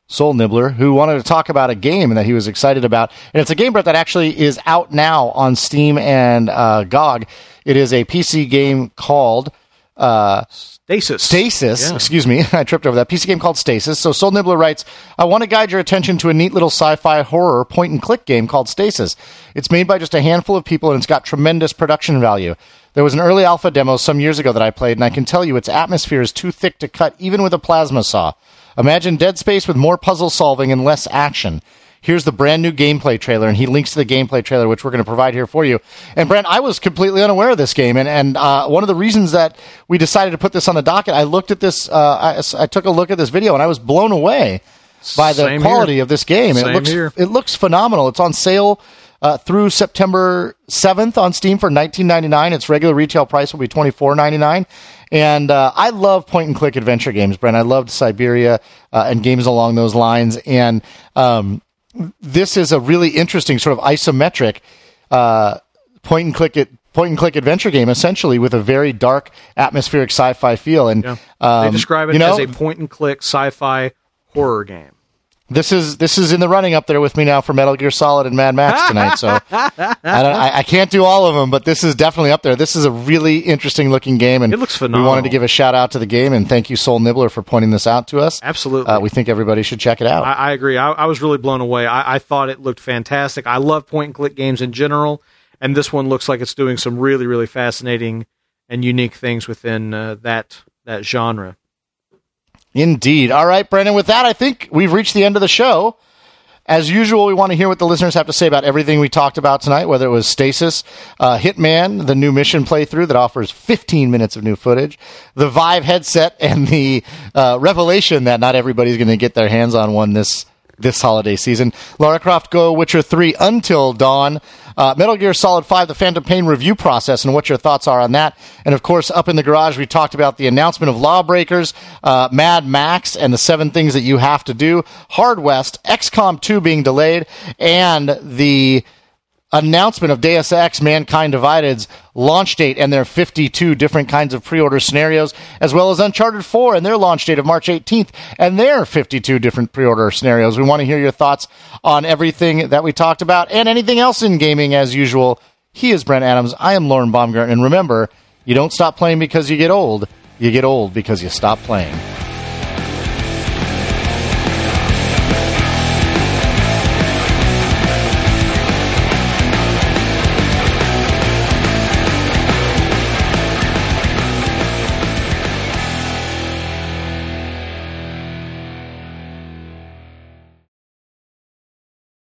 Soul Nibbler, who wanted to talk about a game that he was excited about. And it's a game, Brett, that actually is out now on Steam and uh, GOG. It is a PC game called uh, Stasis. Stasis, yeah. excuse me. I tripped over that. PC game called Stasis. So Soul Nibbler writes, I want to guide your attention to a neat little sci-fi horror point and click game called Stasis. It's made by just a handful of people and it's got tremendous production value. There was an early alpha demo some years ago that I played, and I can tell you its atmosphere is too thick to cut even with a plasma saw. Imagine Dead Space with more puzzle solving and less action. Here's the brand new gameplay trailer, and he links to the gameplay trailer, which we're going to provide here for you. And Brent, I was completely unaware of this game, and and uh, one of the reasons that we decided to put this on the docket, I looked at this, uh, I, I, took a look at this video, and I was blown away by the Same quality here. of this game. Same it looks here. it looks phenomenal. It's on sale uh, through September 7th on Steam for 19.99. Its regular retail price will be 24.99. And uh, I love point and click adventure games, Brent. I loved Syberia uh, and games along those lines. And um, this is a really interesting sort of isometric uh, point and click it point and click adventure game, essentially with a very dark atmospheric sci-fi feel. And yeah. um, they describe it you know, as a point and click sci-fi horror game. This is this is in the running up there with me now for Metal Gear Solid and Mad Max tonight. So I, I, I, can't do all of them, but this is definitely up there. This is a really interesting looking game, and it looks phenomenal. We wanted to give a shout out to the game, and thank you, Soul Nibbler, for pointing this out to us. Absolutely, uh, we think everybody should check it out. I, I agree. I, I, was really blown away. I, thought it looked fantastic. I love point and click games in general, and this one looks like it's doing some really really fascinating and unique things within uh, that that genre. Indeed. All right, Brendan, with that, I think we've reached the end of the show. As usual, we want to hear what the listeners have to say about everything we talked about tonight, whether it was Stasis, uh, Hitman, the new mission playthrough that offers 15 minutes of new footage, the Vive headset, and the uh, revelation that not everybody's going to get their hands on one this this holiday season. Lara Croft Go Witcher 3 Until Dawn. Uh, Metal Gear Solid 5, the Phantom Pain review process, and what your thoughts are on that. And of course, up in the garage, we talked about the announcement of Lawbreakers, uh, Mad Max, and the seven things that you have to do, Hard West, XCOM 2 being delayed, and the announcement of Deus Ex Mankind Divided's launch date and their 52 different kinds of pre order scenarios, as well as Uncharted 4 and their launch date of March 18th and their 52 different pre order scenarios. We want to hear your thoughts on everything that we talked about and anything else in gaming as usual. He is Brent Adams. I am Lauren Baumgarten. And remember, you don't stop playing because you get old. You get old because you stop playing.